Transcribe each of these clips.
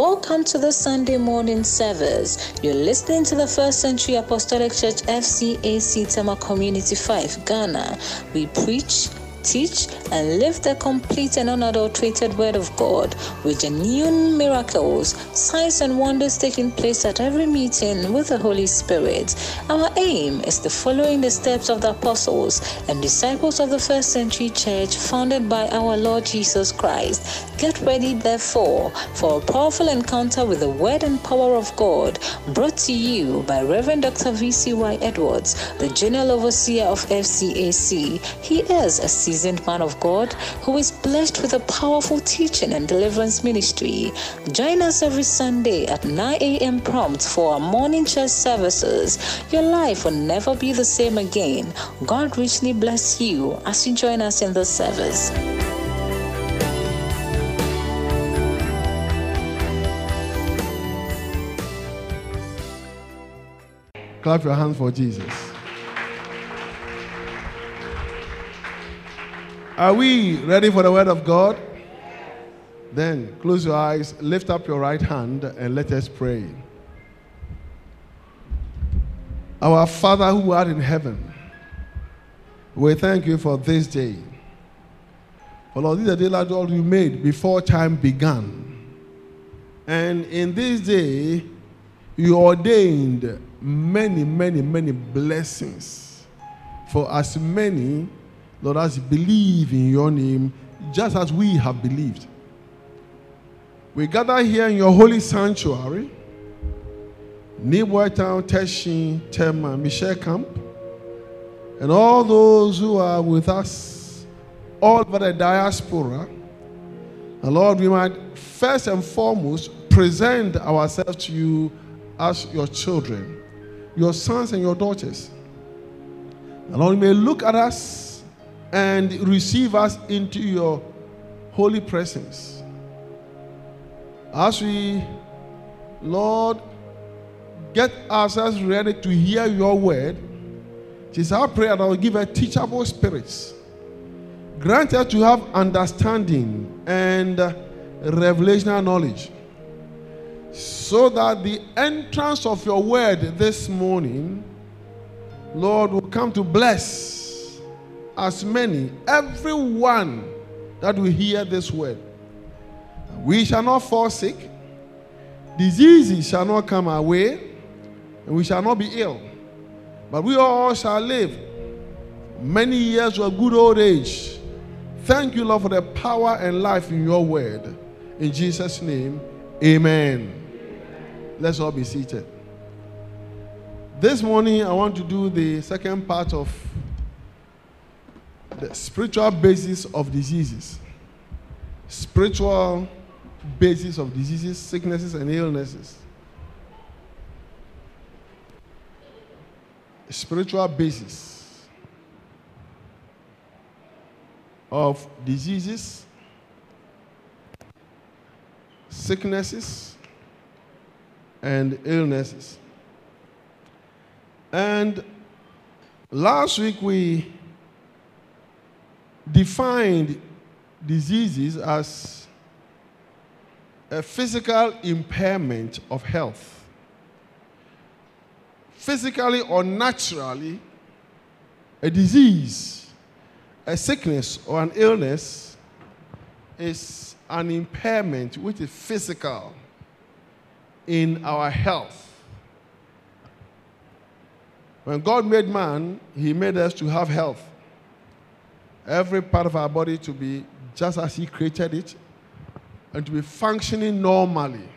Welcome to the Sunday morning service. You're listening to the First Century Apostolic Church FCAC Tema Community 5, Ghana. We preach teach, and live the complete and unadulterated Word of God with genuine miracles, signs, and wonders taking place at every meeting with the Holy Spirit. Our aim is to follow in the steps of the apostles and disciples of the first century church founded by our Lord Jesus Christ. Get ready, therefore, for a powerful encounter with the Word and power of God brought to you by Reverend Dr. V.C.Y. Edwards, the General Overseer of FCAC. He is a seasoned man of God who is blessed with a powerful teaching and deliverance ministry. Join us every Sunday at 9 a.m. prompt for our morning church services. Your life will never be the same again. God richly bless you as you join us in the service. Clap your hands for Jesus. Are we ready for the word of God? Then close your eyes, lift up your right hand, and let us pray. Our Father who art in heaven, we thank you for this day. For Lord, this is the day that all you made before time began. And in this day, you ordained many, many, many blessings for as many Lord, as we believe in your name, just as we have believed. We gather here in your holy sanctuary, Nibwa Town, Teshin, Tema, Michel Camp, and all those who are with us all over the diaspora. And Lord, we might first and foremost present ourselves to you as your children, your sons and your daughters. And Lord, you may look at us and receive us into your holy presence. As we, Lord, get ourselves ready to hear your word, it is our prayer that will give a teachable spirits. Grant us to have understanding and uh, revelational knowledge so that the entrance of your word this morning, Lord, will come to bless as many, everyone that will hear this word. We shall not fall sick, diseases shall not come our way, and we shall not be ill. But we all shall live many years of good old age. Thank you, Lord, for the power and life in your word. In Jesus' name, amen. Let's all be seated. This morning, I want to do the second part of the spiritual basis of diseases. Spiritual basis of diseases, sicknesses, and illnesses. Spiritual basis of diseases, sicknesses, and illnesses. And last week we defined diseases as a physical impairment of health. Physically or naturally, a disease, a sickness, or an illness is an impairment which is physical in our health. When God made man, He made us to have health every part of our body to be just as He created it and to be functioning normally.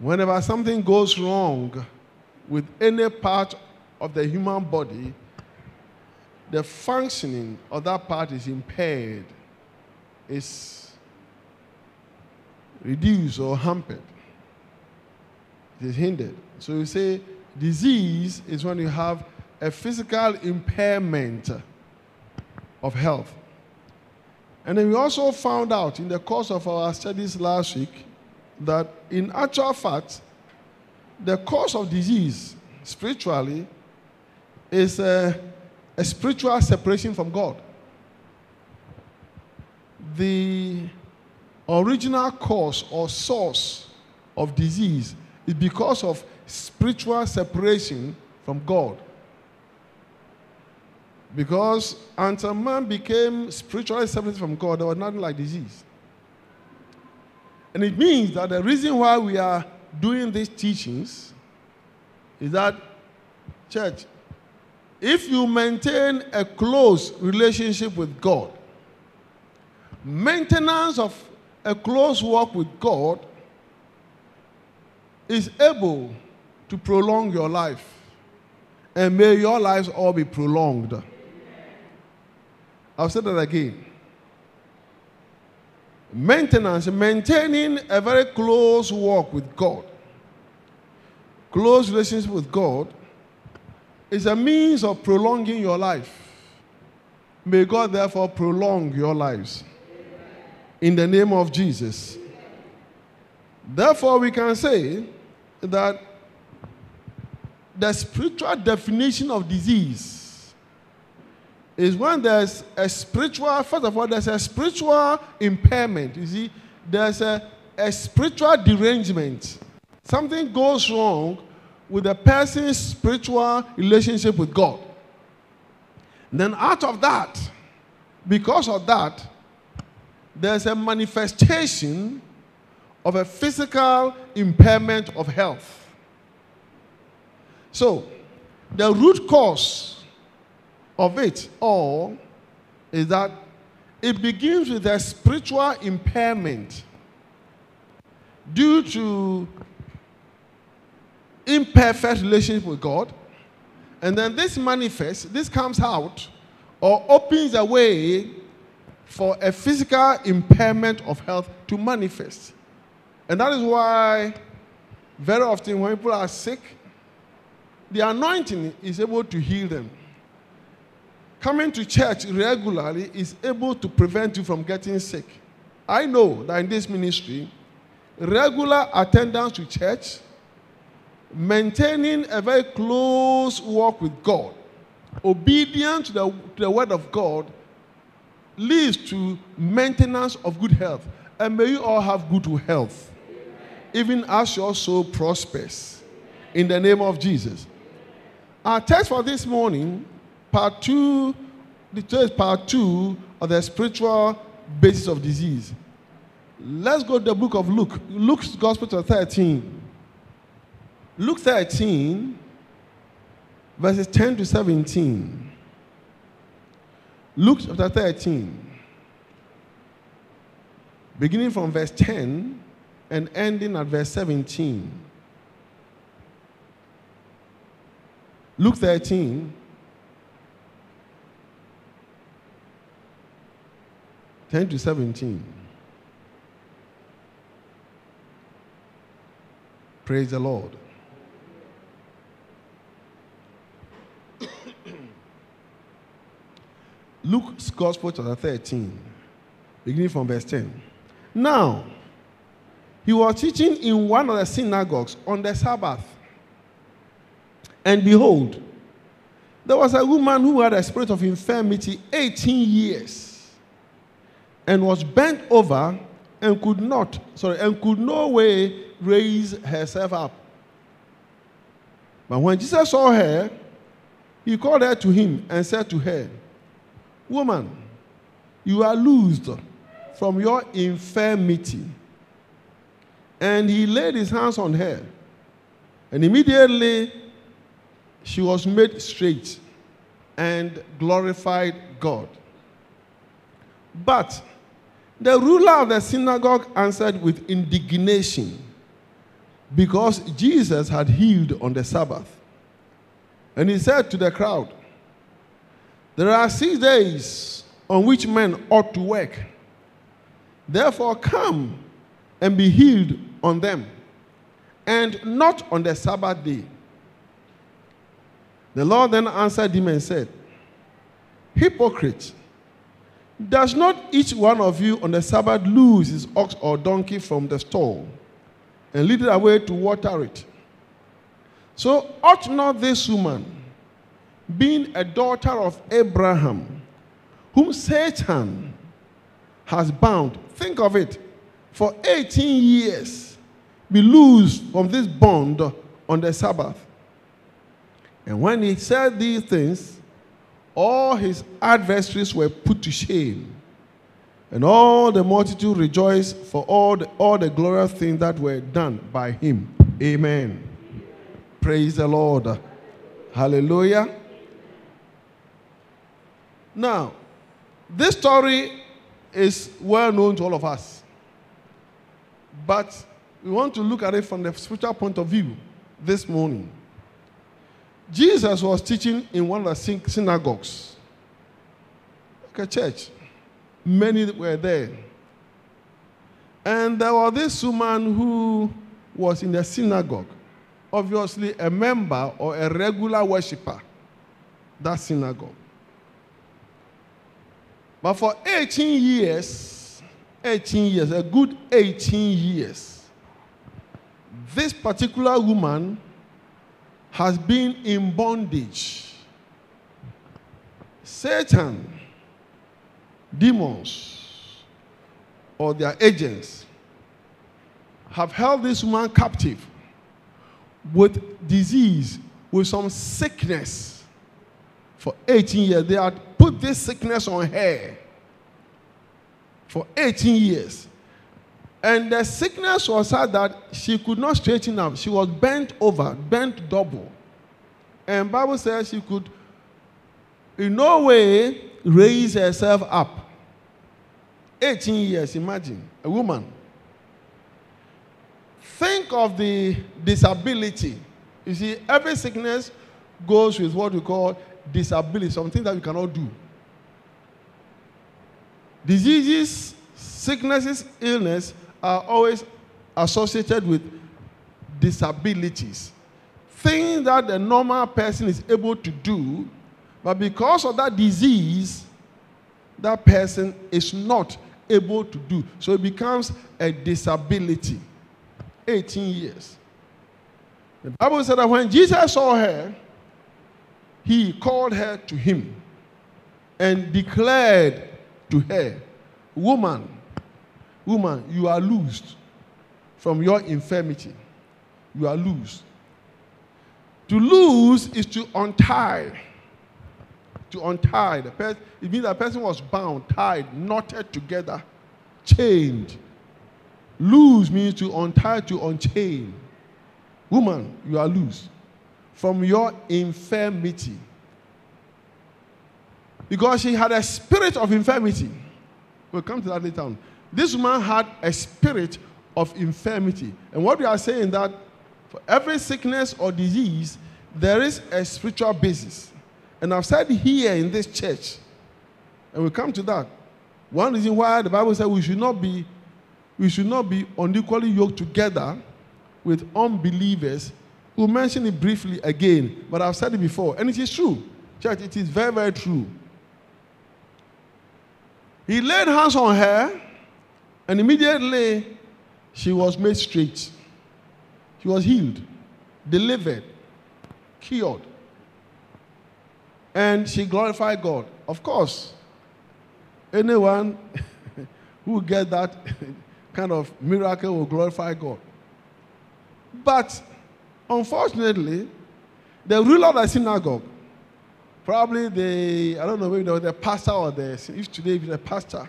Whenever something goes wrong with any part of the human body, the functioning of that part is impaired, is reduced or hampered. It is hindered. So you say disease is when you have a physical impairment of health. And then we also found out in the course of our studies last week that in actual fact, the cause of disease spiritually is a, a spiritual separation from God. The original cause or source of disease is because of spiritual separation from God. Because until man became spiritually separated from God, there was nothing like disease. And it means that the reason why we are doing these teachings is that, church, if you maintain a close relationship with God, maintenance of a close walk with God is able to prolong your life. And may your lives all be prolonged. I'll say that again. Maintenance, maintaining a very close walk with God, close relationship with God, is a means of prolonging your life. May God therefore prolong your lives. In the name of Jesus. Therefore, we can say that the spiritual definition of disease is when there's a spiritual, first of all, there's a spiritual impairment. You see, there's a, a spiritual derangement. Something goes wrong with a person's spiritual relationship with God. then, out of that, because of that, there's a manifestation of a physical impairment of health. So, the root cause of it all is that it begins with a spiritual impairment due to imperfect relationship with God. And then this manifests, this comes out or opens a way for a physical impairment of health to manifest. And that is why very often when people are sick, the anointing is able to heal them. Coming to church regularly is able to prevent you from getting sick. I know that in this ministry, regular attendance to church, maintaining a very close walk with God, obedience to the, to the word of God, leads to maintenance of good health. And may you all have good health, even as your soul prospers. In the name of Jesus. Our text for this morning, part two, the text part two of the spiritual basis of disease. Let's go to the book of Luke, Luke's Gospel chapter 13. Luke 13, verses 10 to 17. Luke chapter 13, beginning from verse 10 and ending at verse 17. Luke 13, ten to seventeen. Praise the Lord. Luke's Gospel, chapter 13, beginning from verse 10. Now, he was teaching in one of the synagogues on the Sabbath. And behold, there was a woman who had a spirit of infirmity 18 years and was bent over and could not, sorry, and could no way raise herself up. But when Jesus saw her, he called her to him and said to her, Woman, you are loosed from your infirmity. And he laid his hands on her, and immediately she was made straight and glorified God. But the ruler of the synagogue answered with indignation because Jesus had healed on the Sabbath. And he said to the crowd, There are six days on which men ought to work. Therefore, come and be healed on them, and not on the Sabbath day. The Lord then answered him and said, Hypocrite, does not each one of you on the Sabbath loose his ox or donkey from the stall and lead it away to water it? So ought not this woman, being a daughter of Abraham, whom Satan has bound, think of it, for 18 years be loosed from this bond on the Sabbath. And when he said these things, all his adversaries were put to shame. And all the multitude rejoiced for all the, all the glorious things that were done by him. Amen. Praise the Lord. Hallelujah. Now, this story is well known to all of us. But we want to look at it from the spiritual point of view this morning. Jesus was teaching in one of the synagogues, like a church. Many were there. And there was this woman who was in the synagogue, obviously a member or a regular worshiper, that synagogue. But for 18 years, 18 years, a good 18 years, this particular woman has been in bondage. Satan, demons, or their agents have held this woman captive with disease, with some sickness for 18 years. They had put this sickness on her for 18 years. And the sickness was such that she could not straighten up. She was bent over, bent double. And Bible says she could in no way raise herself up. 18 years, imagine, a woman. Think of the disability. You see, every sickness goes with what we call disability, something that you cannot do. Diseases, sicknesses, illness are always associated with disabilities. Things that the normal person is able to do, but because of that disease, that person is not able to do. So it becomes a disability. 18 years. The Bible said that when Jesus saw her, he called her to him and declared to her, Woman, woman, you are loosed from your infirmity. You are loosed. To lose is to untie. To untie. The person, it means that person was bound, tied, knotted together, chained. Loose means to untie, to unchain. Woman, you are loose from your infirmity. Because she had a spirit of infirmity. We'll come to that later on. This woman had a spirit of infirmity. And what we are saying that for every sickness or disease, there is a spiritual basis. And I've said here in this church, and we'll come to that. One reason why the Bible says we should not be we should not be unequally yoked together with unbelievers. We'll mention it briefly again, but I've said it before, and it is true. Church, it is very, very true. He laid hands on her, and immediately she was made straight. She was healed, delivered, cured. And she glorified God. Of course, anyone who gets that kind of miracle will glorify God. But unfortunately, the ruler of the synagogue, probably the, I don't know, maybe the pastor or the, if today if the pastor,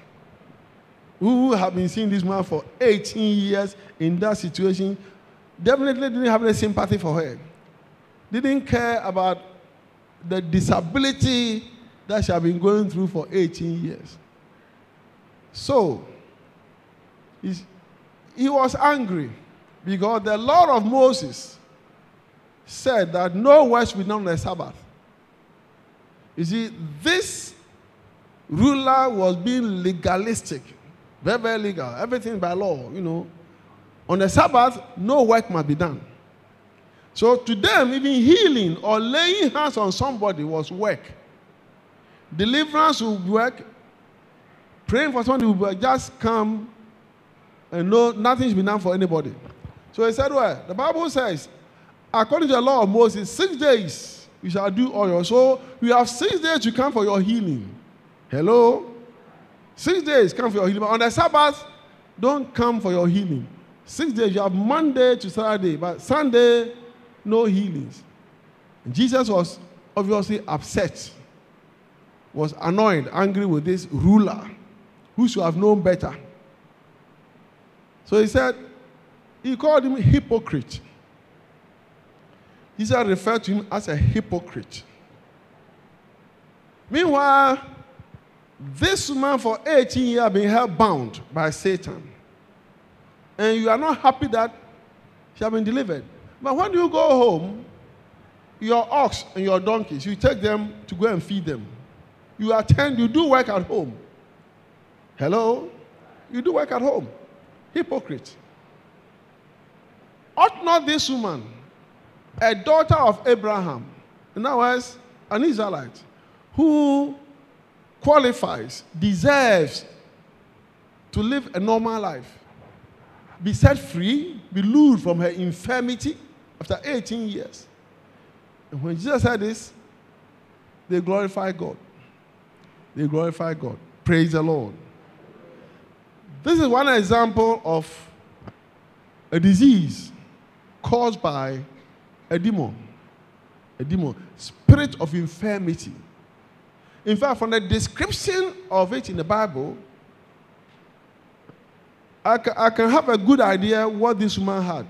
who have been seeing this man for 18 years in that situation, definitely didn't have any sympathy for her. Didn't care about the disability that she had been going through for 18 years. So, he was angry because the law of Moses said that no works will be done on the Sabbath. You see, this ruler was being legalistic, very, very legal, everything by law, you know. On the Sabbath, no work must be done. So to them, even healing or laying hands on somebody was work. Deliverance will work. Praying for somebody will just come and no nothing's been done for anybody. So he said, Well, the Bible says, according to the law of Moses, six days we shall do all your. So we have six days to come for your healing. Hello? Six days come for your healing. But on the Sabbath, don't come for your healing. Six days, you have Monday to Saturday, but Sunday, no healings. And Jesus was obviously upset, was annoyed, angry with this ruler who should have known better. So he said, he called him hypocrite. Jesus referred to him as a hypocrite. Meanwhile, this woman for 18 years been held bound by Satan. And you are not happy that she has been delivered. But when you go home, your ox and your donkeys, you take them to go and feed them. You attend, you do work at home. Hello? You do work at home. Hypocrite. Ought not this woman, a daughter of Abraham, in other words, an Israelite, who qualifies, deserves to live a normal life, be set free, be lured from her infirmity after 18 years. And when Jesus said this, they glorify God. They glorify God. Praise the Lord. This is one example of a disease caused by a demon. A demon. Spirit of infirmity. In fact, from the description of it in the Bible, I can, have a good idea what this woman had.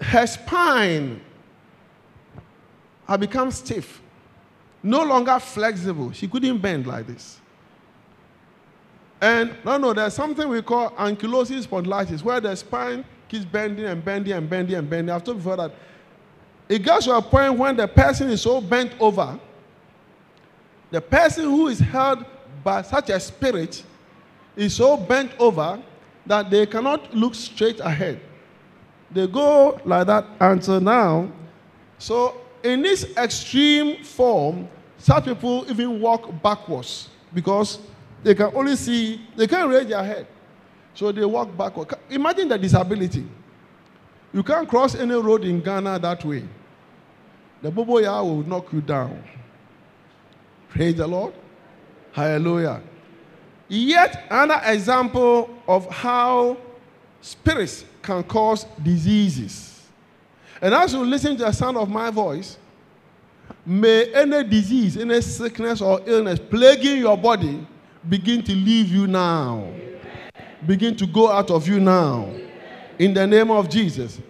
Her spine had become stiff, no longer flexible. She couldn't bend like this. And no, no, there's something we call ankylosing spondylitis, where the spine keeps bending and bending and bending and bending. I've told before that it gets to a point when the person is so bent over, the person who is held by such a spirit is so bent over that they cannot look straight ahead. They go like that until now. So, in this extreme form, such people even walk backwards because they can only see, they can't raise their head. So they walk backward. Imagine the disability. You can't cross any road in Ghana that way. The boboya will knock you down. Praise the Lord. Hallelujah. Yet another example of how spirits can cause diseases. And as you listen to the sound of my voice, may any disease, any sickness or illness plaguing your body begin to leave you now. Amen. Begin to go out of you now. Amen. In the name of Jesus.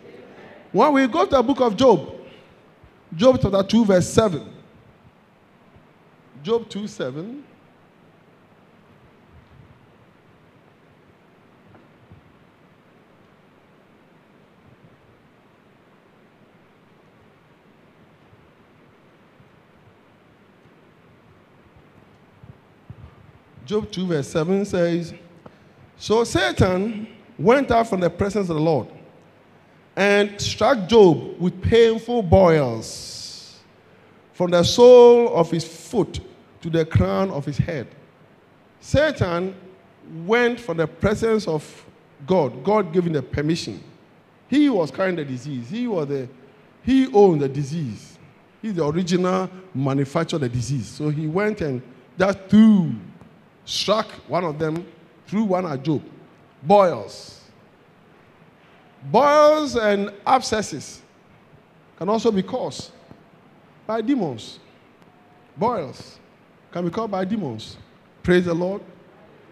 When we go to the book of Job, Job chapter 2, verse 7. Job 2 7. Job 2, verse 7 says, So Satan went out from the presence of the Lord and struck Job with painful boils from the sole of his foot to the crown of his head. Satan went from the presence of God. God him the permission. He was carrying the disease. He was the he owned the disease. He's the original manufacturer of the disease. So he went and just threw struck one of them through one at Job. Boils. Boils and abscesses can also be caused by demons. Boils can be caused by demons. Praise the Lord.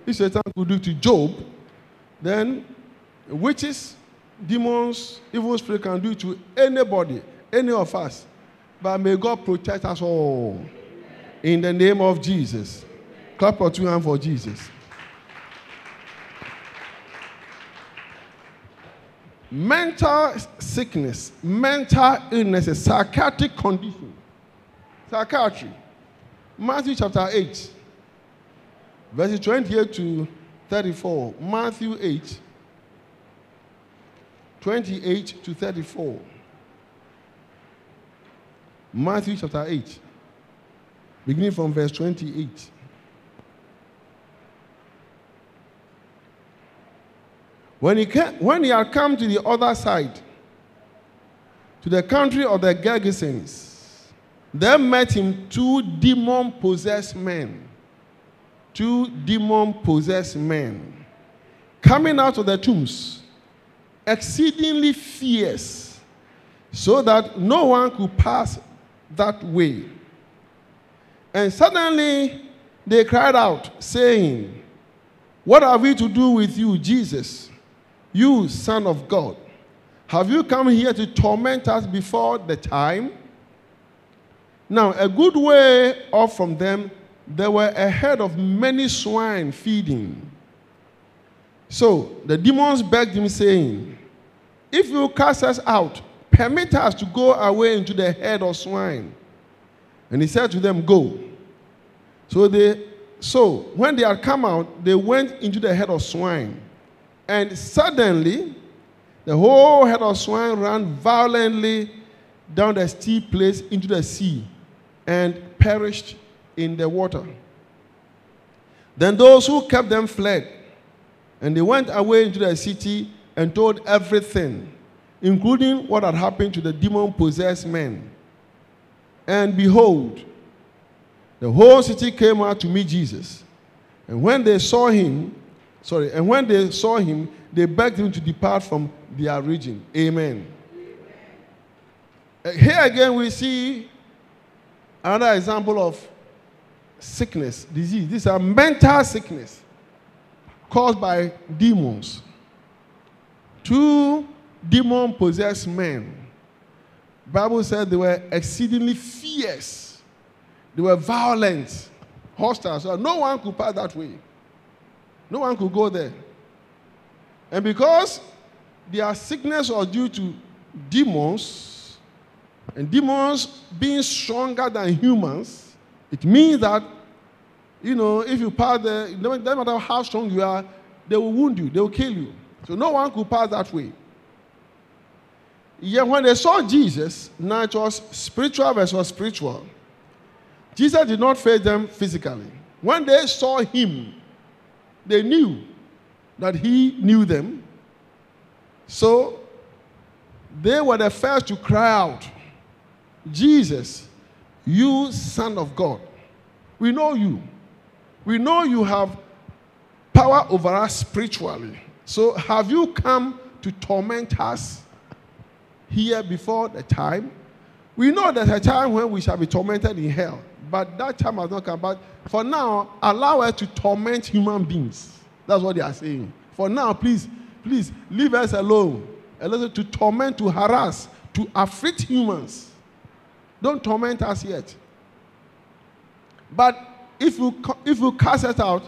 If Satan could do it to Job, then witches, demons, evil spirit can do it to anybody, any of us. But may God protect us all. In the name of Jesus. Clap your two hands for Jesus. Mental sickness, mental illness, psychiatric condition. Psychiatry. Matthew chapter 8, verses 28 to 34. Matthew 8, 28 to 34. Matthew chapter 8, beginning from verse 28. When he, came, when he had come to the other side, to the country of the Gergesenes, there met him two demon possessed men. Two demon possessed men. coming out of the tombs, exceedingly fierce, so that no one could pass that way. And suddenly they cried out, saying, What are we to do with you, Jesus, you Son of God? Have you come here to torment us before the time? Now, a good way off from them, there were a herd of many swine feeding. So the demons begged him, saying, If you cast us out, permit us to go away into the herd of swine. And he said to them, Go. So they so when they had come out, they went into the herd of swine. And suddenly the whole herd of swine ran violently down the steep place into the sea and perished in the water. Then those who kept them fled, and they went away into the city and told everything, including what had happened to the demon possessed men. And behold, the whole city came out to meet Jesus. And when they saw him, sorry, and when they saw him, they begged him to depart from their region. Amen. Uh, Here again, we see another example of sickness, disease. These are mental sickness caused by demons. Two demon possessed men. Bible said they were exceedingly fierce. They were violent, hostile. So no one could pass that way. No one could go there. And because their sickness was due to demons, and demons being stronger than humans, it means that, you know, if you pass there, doesn't matter how strong you are, they will wound you, they will kill you. So no one could pass that way. Yet when they saw Jesus, now it was spiritual versus spiritual. Jesus did not face them physically. When they saw him, they knew that he knew them. So they were the first to cry out, Jesus, you Son of God. We know you. We know you have power over us spiritually. So have you come to torment us here before the time? We know there's a time when we shall be tormented in hell, but that time has not come. But for now, allow us to torment human beings. That's what they are saying. For now, please, please leave us alone. Allow us to torment, to harass, to afflict humans. Don't torment us yet. But if you if you cast us out,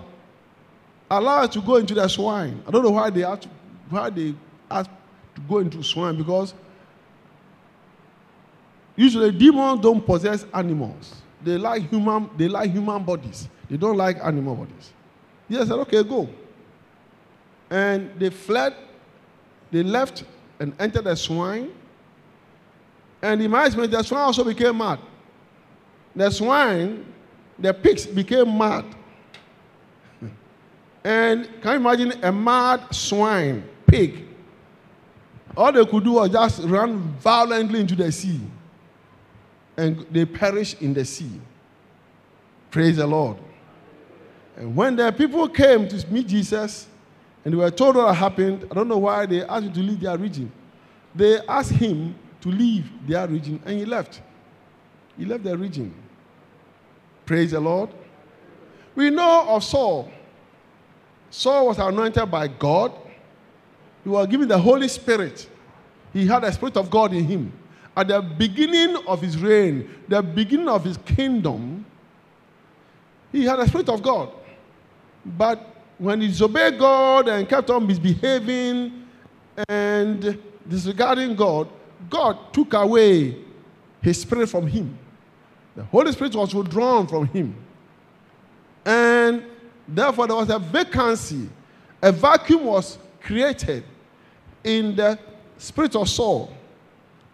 allow us to go into the swine. I don't know why they ask why they ask to go into swine because usually demons don't possess animals. They like human they like human bodies. They don't like animal bodies. Yes, said, okay, go. And they fled, they left and entered the swine. And my estimate, the swine also became mad. The swine, the pigs became mad. And can you imagine a mad swine, pig? All they could do was just run violently into the sea. And they perished in the sea. Praise the Lord. And when the people came to meet Jesus and they were told what happened, I don't know why they asked him to leave their region. They asked him to leave their region and he left. He left their region. Praise the Lord. We know of Saul. Saul was anointed by God. He was given the Holy Spirit. He had the Spirit of God in him. At the beginning of his reign, the beginning of his kingdom, he had the Spirit of God. But when he disobeyed God and kept on misbehaving and disregarding God, God took away his spirit from him. The Holy Spirit was withdrawn from him. And therefore, there was a vacancy. A vacuum was created in the spirit of Saul.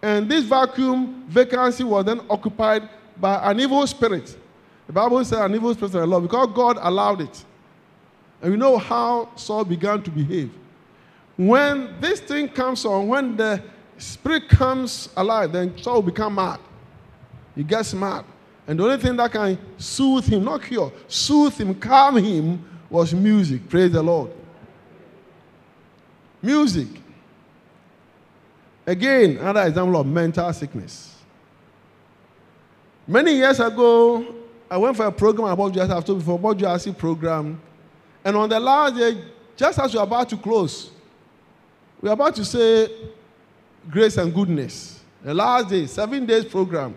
And this vacuum, vacancy, was then occupied by an evil spirit. The Bible says an evil spirit of Lord because God allowed it. And we know how Saul began to behave. When this thing comes on, when the spirit comes alive, then Saul become mad. He gets mad. And the only thing that can soothe him, not cure, soothe him, calm him, was music. Praise the Lord. Music. Again, another example of mental sickness. Many years ago, I went for a program about just told before about GRC program, and on the last day, just as we're about to close, we're about to say grace and goodness. The last day, seven days program.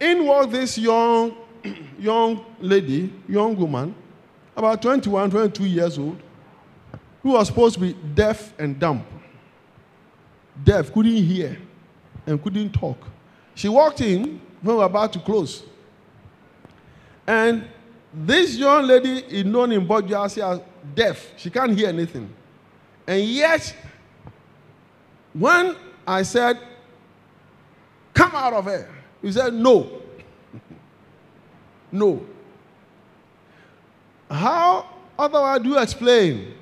In walked this young, young lady, young woman, about 21, 22 years old, who was supposed to be deaf and dumb. Deaf, couldn't hear, and couldn't talk. She walked in when we were about to close. And this young lady is known in Bojuasi as deaf. She can't hear anything. And yet, when I said, Come out of here, he said, No. no. How otherwise do you explain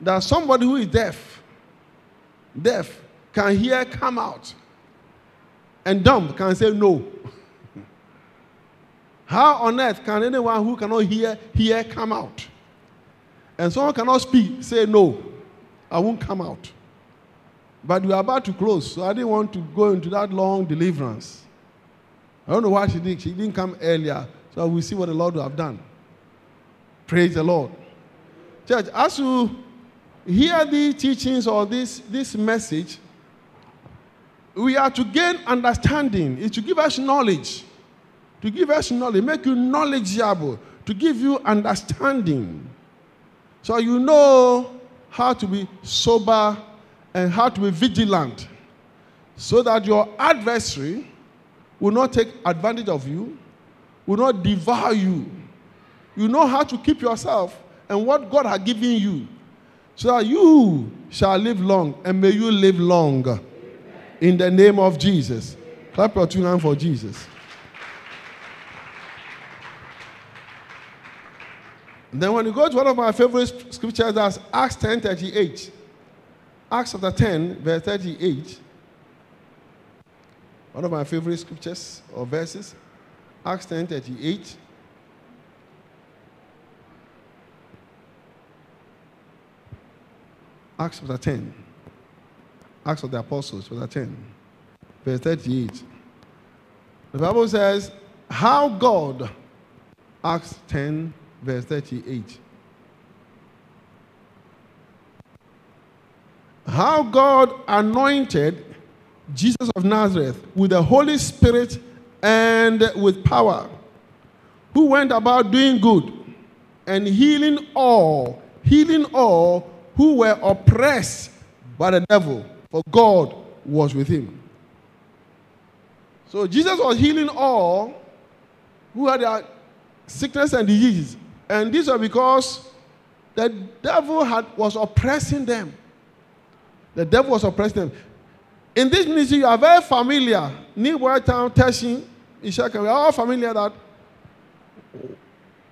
that somebody who is deaf, deaf, can hear come out, and dumb can say no? How on earth can anyone who cannot hear hear come out? And someone cannot speak, say no, I won't come out. But we are about to close, so I didn't want to go into that long deliverance. I don't know why she didn't. She didn't come earlier, so we'll see what the Lord will have done. Praise the Lord. Church, as you hear these teachings or this, this message, we are to gain understanding. It's to give us knowledge. To give us knowledge, make you knowledgeable, to give you understanding. So you know how to be sober and how to be vigilant so that your adversary will not take advantage of you, will not devour you. You know how to keep yourself and what God has given you so that you shall live long and may you live long in the name of Jesus. Clap your two hands for Jesus. Then when you go to one of my favorite scriptures, that's Acts 10 38. Acts chapter 10, verse 38. One of my favorite scriptures or verses. Acts 10 38. Acts chapter 10. Acts of the Apostles, chapter 10, verse 38. The Bible says, How God, Acts 10, verse 38. How God anointed Jesus of Nazareth with the Holy Spirit and with power, who went about doing good and healing all, healing all who were oppressed by the devil, for God was with him. So Jesus was healing all who had a sickness and disease. And this was because the devil had, was oppressing them. The devil was oppressing them. In this ministry, you are very familiar. New World Town, Teshin, Ishaka, we are all familiar that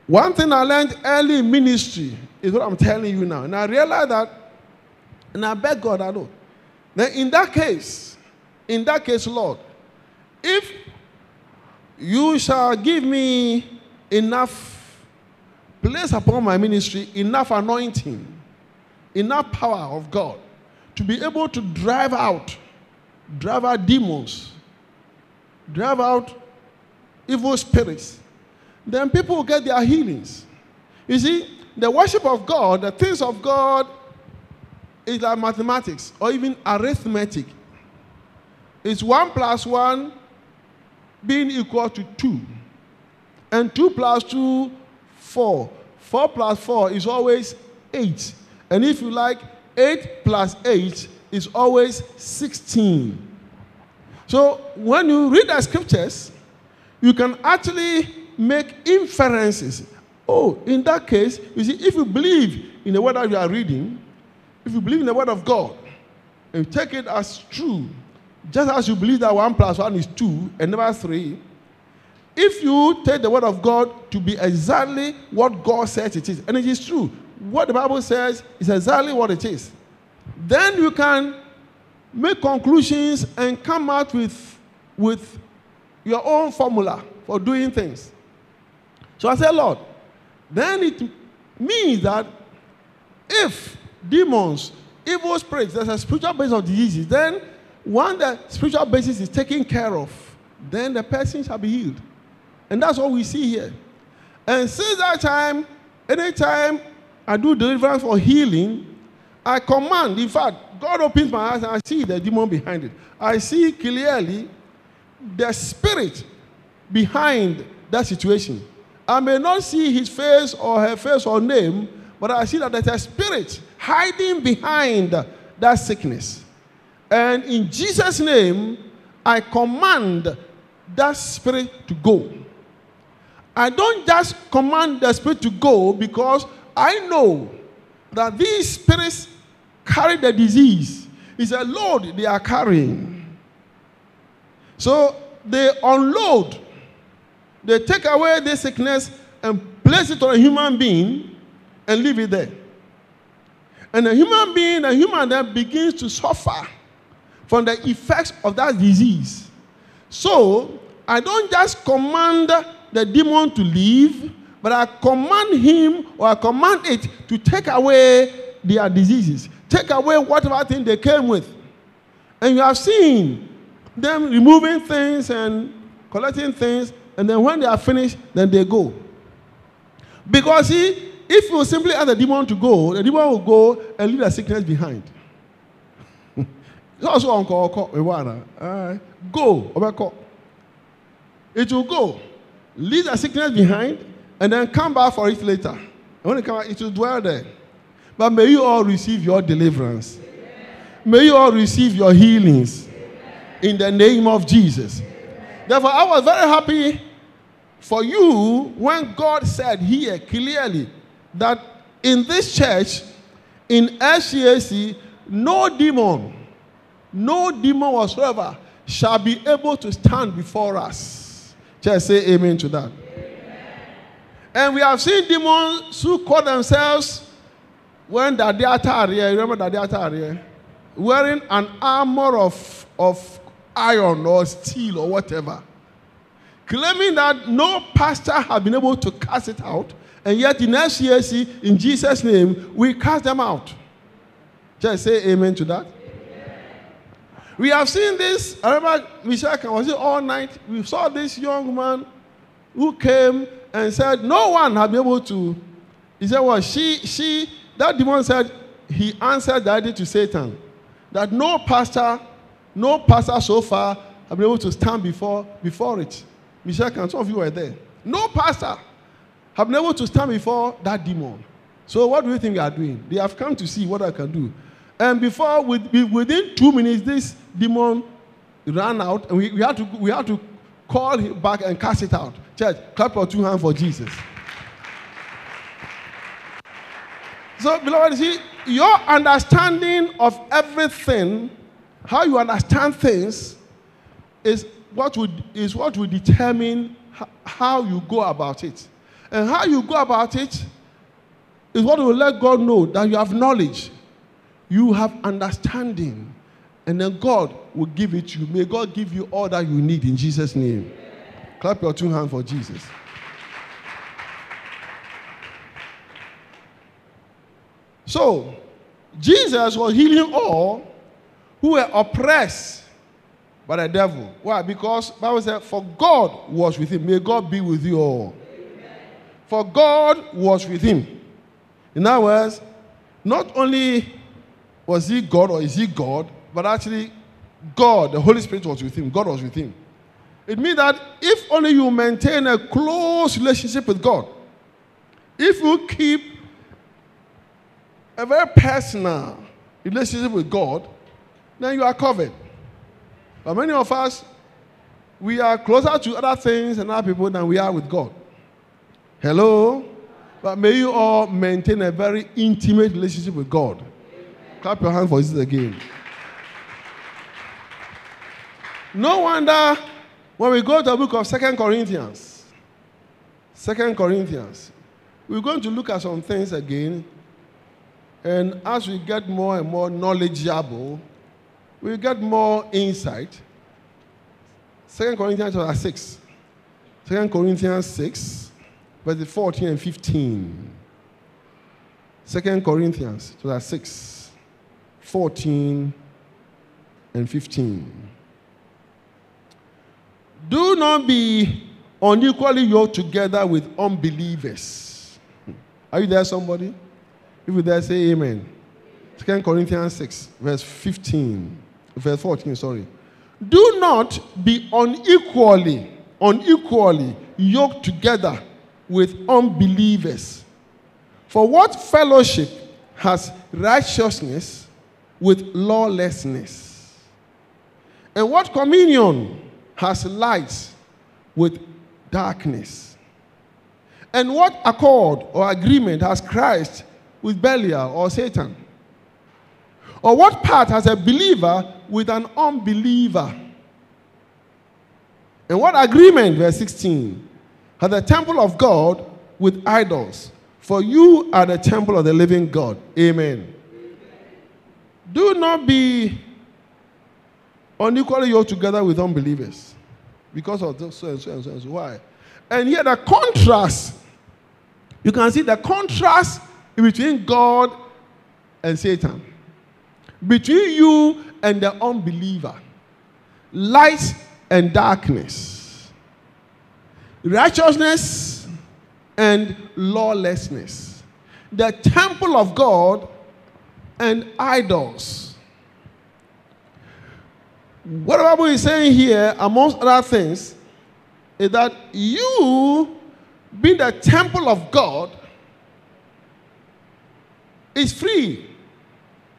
one thing I learned early in ministry is what I'm telling you now. And I realize that, and I beg God, I know. Then in that case, in that case, Lord, if you shall give me enough place upon my ministry, enough anointing, enough power of God to be able to drive out, drive out demons, drive out evil spirits, then people will get their healings. You see, the worship of God, the things of God, is like mathematics or even arithmetic. It's one plus one being equal to two. And two plus two, four. Four plus four is always eight. And if you like, eight plus eight is always 16. So when you read the scriptures, you can actually make inferences. Oh, in that case, you see, if you believe in the word that you are reading, if you believe in the word of God, and you take it as true, just as you believe that one plus one is two and never three, if you take the word of God to be exactly what God says it is, and it is true, what the Bible says is exactly what it is, then you can make conclusions and come out with, with your own formula for doing things. So I said, Lord, then it means that if demons evil spirits, there's a spiritual basis of diseases. Then, when the spiritual basis is taken care of, then the person shall be healed. And that's what we see here. And since that time, anytime I do deliverance for healing, I command, in fact, God opens my eyes and I see the demon behind it. I see clearly the spirit behind that situation. I may not see his face or her face or name, but I see that there's a spirit hiding behind that sickness. And in Jesus' name, I command that spirit to go. I don't just command the spirit to go because I know that these spirits carry the disease. It's a load they are carrying. So they unload, they take away the sickness and place it on a human being and leave it there. And the human being, the human that begins to suffer from the effects of that disease. So I don't just command the demon to leave, but I command him or I command it to take away their diseases, take away whatever thing they came with. And you have seen them removing things and collecting things, and then when they are finished, then they go. Because see, if you simply ask the demon to go, the demon will go and leave the sickness behind. it's also on call, go, it will go, leave the sickness behind, and then come back for it later. And when it comes back, it will dwell there. But may you all receive your deliverance. May you all receive your healings in the name of Jesus. Therefore, I was very happy for you when God said here clearly that in this church, in SCAC, no demon, no demon whatsoever shall be able to stand before us. Just say amen to that. Amen. And we have seen demons who call themselves when Daddy Ataria, remember Daddy Ataria? Wearing an armor of, of iron or steel or whatever. Claiming that no pastor has been able to cast it out, and yet in SCAC, in Jesus' name, we cast them out. Just say amen to that. We have seen this. I remember Michelle was it all night. We saw this young man who came and said, No one had been able to. He said, Well, she, she, that demon said, he answered that to Satan. That no pastor, no pastor so far have been able to stand before, before it. Michel Camp some of you were there. No pastor have been able to stand before that demon. So what do you think we are doing? They have come to see what I can do. And before, within two minutes, this demon ran out, and we, we, had, to, we had to call him back and cast it out. Church, clap your two hands for Jesus. So, beloved, see, your understanding of everything, how you understand things, is what would, is what will determine how you go about it. And how you go about it is what will let God know that you have knowledge, you have understanding, and then God will give it to you. May God give you all that you need in Jesus' name. Clap your two hands for Jesus. So, Jesus was healing all who were oppressed by the devil. Why? Because Bible said, "For God was with him." May God be with you all. For God was with him. In other words, not only was he God or is he God, but actually God, the Holy Spirit was with him. God was with him. It means that if only you maintain a close relationship with God, if you keep a very personal relationship with God, then you are covered. But many of us, we are closer to other things and other people than we are with God. Hello? But may you all maintain a very intimate relationship with God. Amen. Clap your hands for this again. No wonder when we go to the book of Second Corinthians, Second Corinthians, we're going to look at some things again. And as we get more and more knowledgeable, we get more insight. Second Corinthians chapter 6. Second Corinthians 6 verses 14 and 15. 2 Corinthians chapter 6, 14 and 15. Do not be unequally yoked together with unbelievers. Are you there, somebody? If you there, say amen. 2 Corinthians 6, verse 15, verse 14, sorry. Do not be unequally, unequally yoked together with unbelievers. For what fellowship has righteousness with lawlessness? And what communion has light with darkness? And what accord or agreement has Christ with Belial or Satan? Or what part has a believer with an unbeliever? And what agreement, verse 16, has the temple of God with idols? For you are the temple of the living God. Amen. Do not be unequally yoked together with unbelievers because of this, so and so and so and so. Why? And here the contrast, you can see the contrast between God and Satan between you and the unbeliever, light and darkness, righteousness and lawlessness, the temple of God and idols. What the Bible is saying here, amongst other things, is that you, being the temple of God, is free.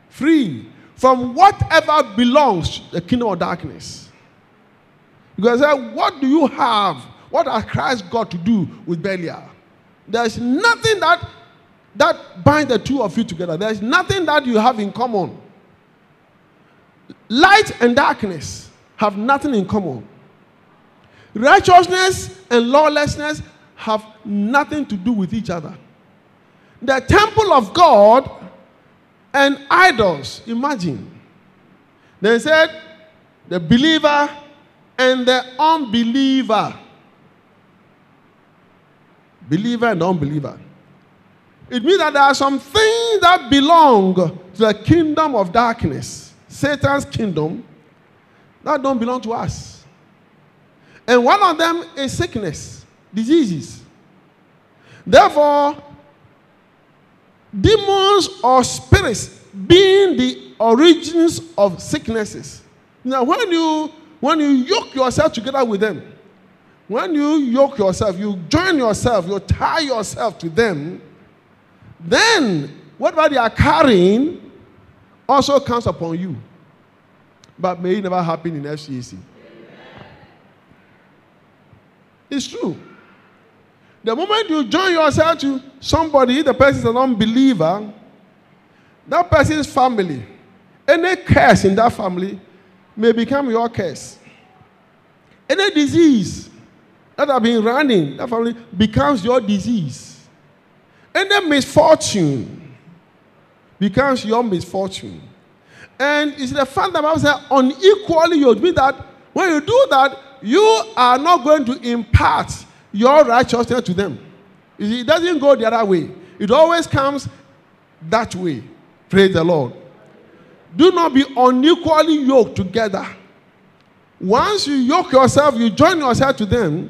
Free from whatever belongs to the kingdom of darkness. Because what do you have? What has Christ got to do with Belial? There's nothing that that binds the two of you together. There's nothing that you have in common. Light and darkness have nothing in common. Righteousness and lawlessness have nothing to do with each other. The temple of God and idols. Imagine. They said the believer and the unbeliever. Believer and unbeliever. It means that there are some things that belong to the kingdom of darkness, Satan's kingdom, that don't belong to us. And one of them is sickness, diseases. Therefore, demons or spirits being the origins of sicknesses. Now, when you when you yoke yourself together with them, when you yoke yourself, you join yourself, you tie yourself to them, then whatever they are carrying also comes upon you. But may it never happen in FCAC. It's true. The moment you join yourself to somebody, the person is an unbeliever, that person's family, any curse in that family may become your curse. Any disease that have been running, that family becomes your disease. Any misfortune becomes your misfortune. And it's the fact that Bible says unequally you admit that when you do that, you are not going to impart your righteousness to them. it doesn't go the other way, it always comes that way. Praise the Lord. Do not be unequally yoked together. Once you yoke yourself, you join yourself to them,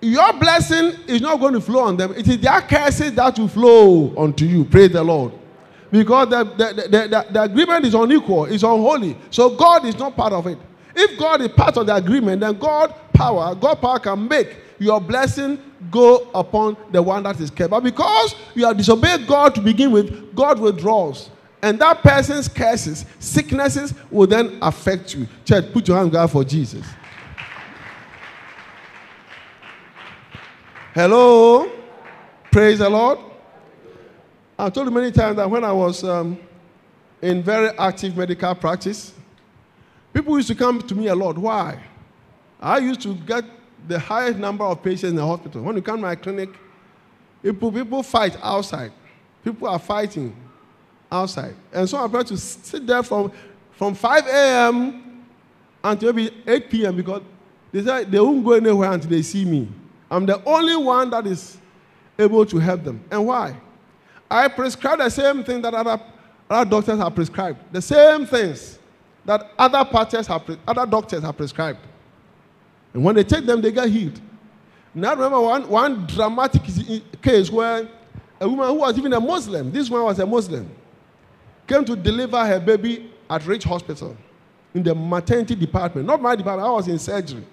your blessing is not going to flow on them. It is their curses that will flow onto you. Praise the Lord. Because the, the, the, the, agreement is unequal, it's unholy. So God is not part of it. If God is part of the agreement, then God power, God power can make your blessing go upon the one that is kept. But because you have disobeyed God to begin with, God withdraws. And that person's curses, sicknesses will then affect you. Church, put your hand God for Jesus. Hello? Praise the Lord. I've told you many times that when I was um, in very active medical practice, people used to come to me a lot. Why? I used to get the highest number of patients in the hospital. When you come to my clinic, people, people fight outside. People are fighting outside. And so I'm going to sit there from, from 5 a.m. until maybe 8 p.m. because they say they won't go anywhere until they see me. I'm the only one that is able to help them. And why? I prescribe the same thing that other, other doctors have prescribed the same things that other parties have, other doctors have prescribed. And when they take them, they get healed. Now, remember one, one dramatic case where a woman who was even a Muslim, this one was a Muslim, came to deliver her baby at Ridge Hospital in the maternity department. Not my department, I was in surgery.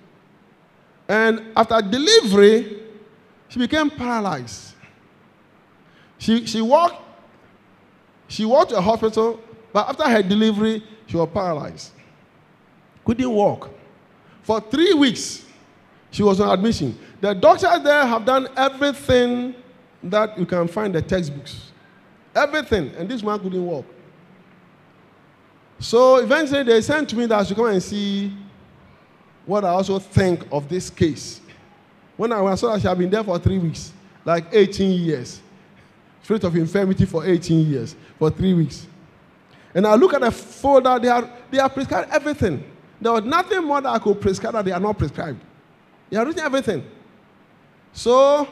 And after delivery, she became paralyzed. She, she walked, she walked to a hospital, but after her delivery, she was paralyzed. Couldn't walk. For three weeks, she was on admission. The doctors there have done everything that you can find in the textbooks. Everything. And this man couldn't walk. So eventually they sent me that I come and see what I also think of this case. When I, saw that she had been there for three weeks, like 18 years, spirit of infirmity for 18 years, for three weeks. And I look at the folder, they are, they are prescribed everything. There was nothing more that I could prescribe that they are not prescribed. They are written everything. So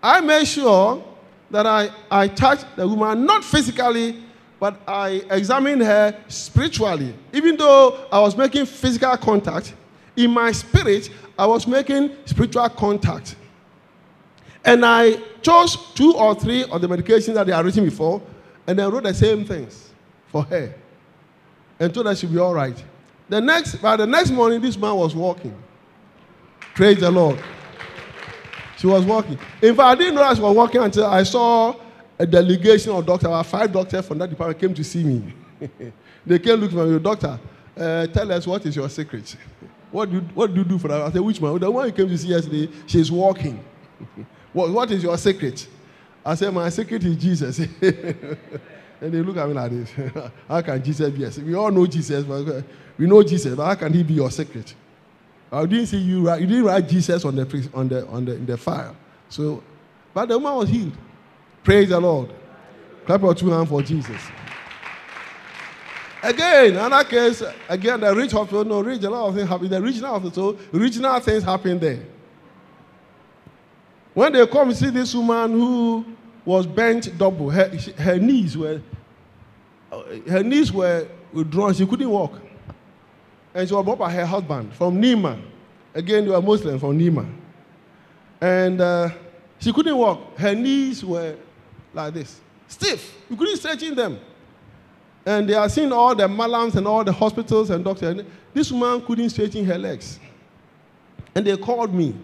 I made sure that I, I touched the woman, not physically, but I examined her spiritually. Even though I was making physical contact, in my spirit, I was making spiritual contact. And I chose two or three of the medications that they are written before, and then wrote the same things for her. And told her she'd be all right. The next, by the next morning, this man was walking. Praise the Lord. She was walking. In fact, I didn't know she was walking until I saw a delegation of doctors, about five doctors from that department came to see me. they came looking for me, doctor, uh, tell us what is your secret. What do, you, what do you do for that? I said, which one? The one you came to see yesterday, she's walking. what, what is your secret? I said, my secret is Jesus. and they look at me like this. how can Jesus be? Yes, we all know Jesus, but uh, we know Jesus, but how can he be your secret? I didn't see you write, you didn't write Jesus on the, on the, on the, in the file. So, but the woman was healed. Praise the Lord. Clap your two hands for Jesus. Again, another case, again, the Ridge hospital, no, Ridge, a lot of things happen. The regional hospital, regional things happen there. When they come see this woman who was bent double, her, her knees were, her knees were withdrawn, she couldn't walk. And she was brought by her husband from Nima. Again, they were Muslim from Nima. And uh, she couldn't walk. Her knees were like this, stiff. You couldn't straighten them. And they are seeing all the malams and all the hospitals and doctors. This woman couldn't straighten her legs. And they called me.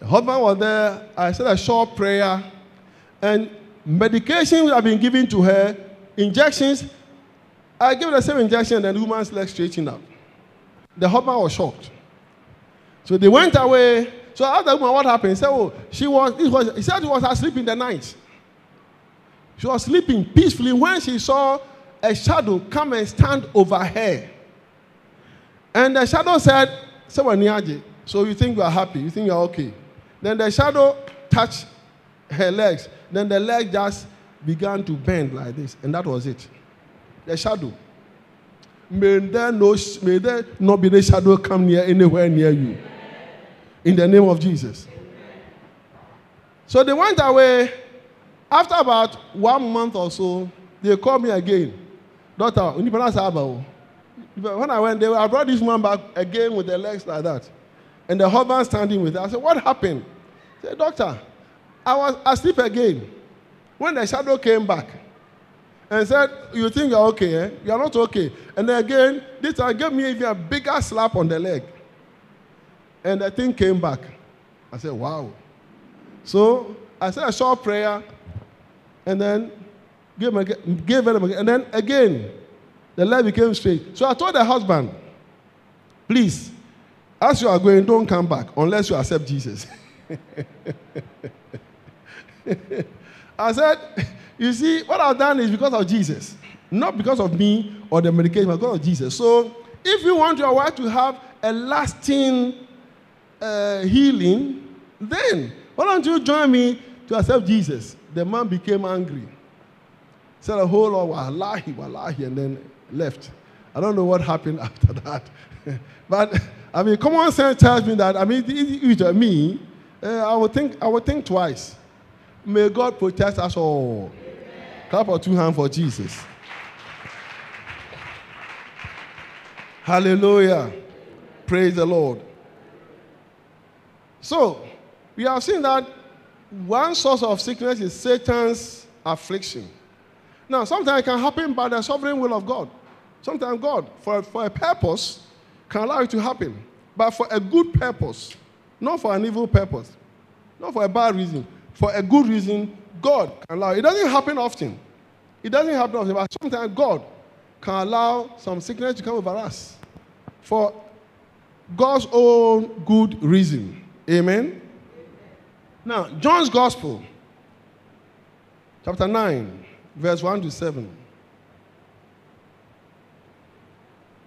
The husband was there. I said a short prayer. And medication have been given to her, injections. I gave the same injection, and the woman's leg straightened up. The husband was shocked. So they went away. So after the woman, what happened? He said, Oh, she was, was, he said she was asleep in the night. She was sleeping peacefully when she saw a shadow come and stand over her. And the shadow said, So you think you are happy, you think you are okay. Then the shadow touched her legs. Then the leg just began to bend like this, and that was it. The shadow. May there, no, may there not be the shadow come near anywhere near you. In the name of Jesus. So they went away. After about one month or so, they called me again. Daughter, when I went there, I brought this man back again with the legs like that. And the husband standing with her. I said, What happened? He said, Doctor, I was asleep again. When the shadow came back and said, You think you're okay? Eh? You're not okay. And then again, this time gave me even a bigger slap on the leg. And the thing came back. I said, Wow. So I said I saw a short prayer and then gave, him again, gave them again. And then again, the leg became straight. So I told the husband, please, as you are going, don't come back unless you accept Jesus. I said, you see, what I've done is because of Jesus, not because of me or the medication, but because of Jesus. So if you want your wife to have a lasting uh, healing, then why don't you join me to accept Jesus? The man became angry. Said a whole lot, wallahi, wallahi, and then left. I don't know what happened after that. but, I mean, common sense tells me that, I mean, if you me, uh, I, would think, I would think twice. May God protect us all. Amen. Clap our two hands for Jesus. Hallelujah. Praise the Lord. So, we have seen that one source of sickness is Satan's affliction. Now, sometimes it can happen by the sovereign will of God. Sometimes God, for, for a purpose, can allow it to happen but for a good purpose, not for an evil purpose, not for a bad reason, for a good reason, God can allow it. Doesn't happen often. It doesn't happen often, but sometimes God can allow some sickness to come over us for God's own good reason. Amen. Now, John's Gospel, chapter 9, verse 1 to 7.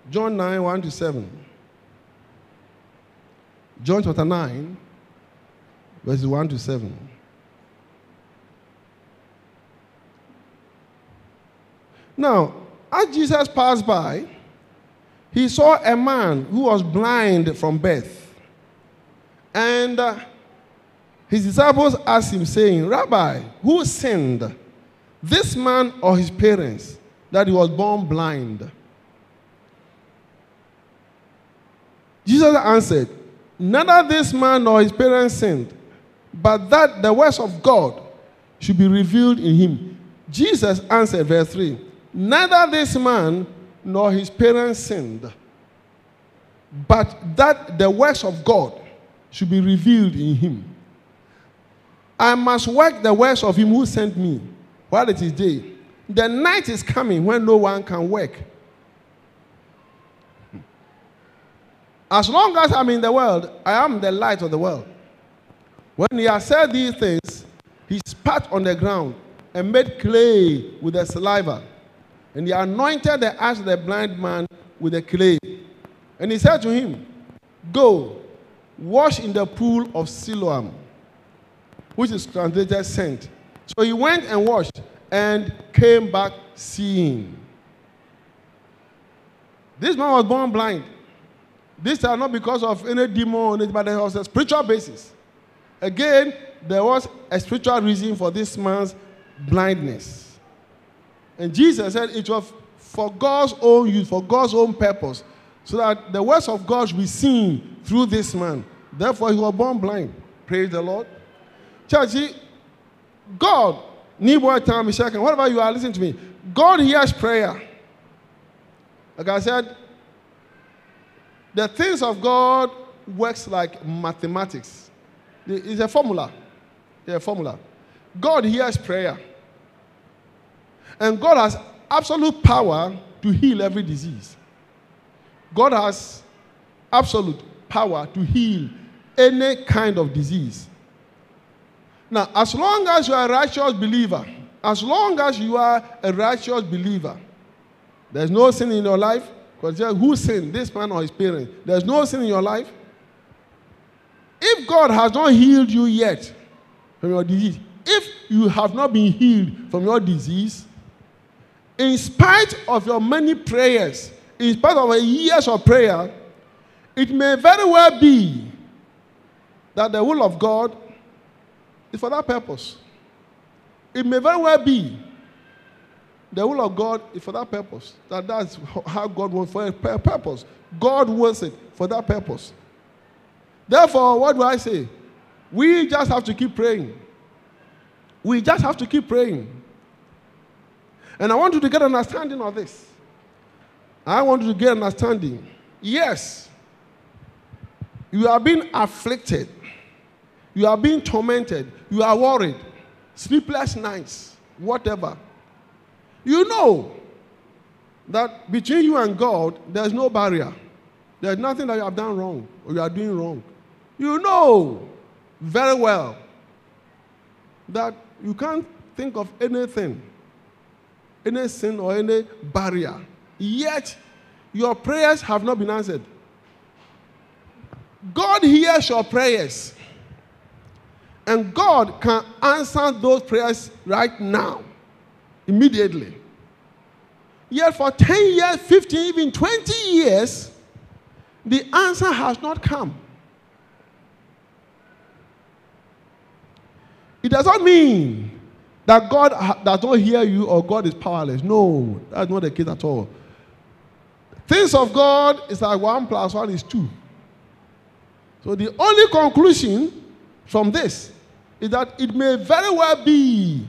John 9, 1 to 7. John chapter 9, verses 1 to 7. Now, as Jesus passed by, he saw a man who was blind from birth. And uh, his disciples asked him, saying, Rabbi, who sinned, this man or his parents, that he was born blind? Jesus answered, Neither this man nor his parents sinned, but that the works of God should be revealed in him. Jesus answered, verse 3 Neither this man nor his parents sinned, but that the works of God should be revealed in him. I must work the works of him who sent me while it is day. The night is coming when no one can work. As long as I'm in the world, I am the light of the world. When he has said these things, he spat on the ground and made clay with the saliva. And he anointed the eyes of the blind man with the clay. And he said to him, Go, wash in the pool of Siloam, which is translated sent. So he went and washed and came back seeing. This man was born blind. This time not because of any demon, but there was a spiritual basis. Again, there was a spiritual reason for this man's blindness. And Jesus said it was for God's own use, for God's own purpose, so that the words of God should be seen through this man. Therefore, he was born blind. Praise the Lord. Church, God, Neboy time second, whatever you are listening to me, God hears prayer. Like I said, the things of God works like mathematics. It's a formula. It's a formula. God hears prayer. And God has absolute power to heal every disease. God has absolute power to heal any kind of disease. Now, as long as you are a righteous believer, as long as you are a righteous believer, there's no sin in your life, because who sinned, this man or his parents? There's no sin in your life. If God has not healed you yet from your disease, if you have not been healed from your disease, in spite of your many prayers, in spite of years of prayer, it may very well be that the will of God is for that purpose. It may very well be the will of God is for that purpose. That that's how God wants for a purpose. God wants it for that purpose. Therefore, what do I say? We just have to keep praying. We just have to keep praying. And I want you to get an understanding of this. I want you to get an understanding. Yes, you are being afflicted. You are being tormented. You are worried. Sleepless nights, whatever. You know that between you and God, there's no barrier. There's nothing that you have done wrong or you are doing wrong. You know very well that you can't think of anything, any sin or any barrier. Yet, your prayers have not been answered. God hears your prayers. And God can answer those prayers right now immediately. Yet for 10 years, 15, even 20 years, the answer has not come. It does not mean that God does not hear you or God is powerless. No, that's not the case at all. Things of God is like one plus one is two. So the only conclusion from this is that it may very well be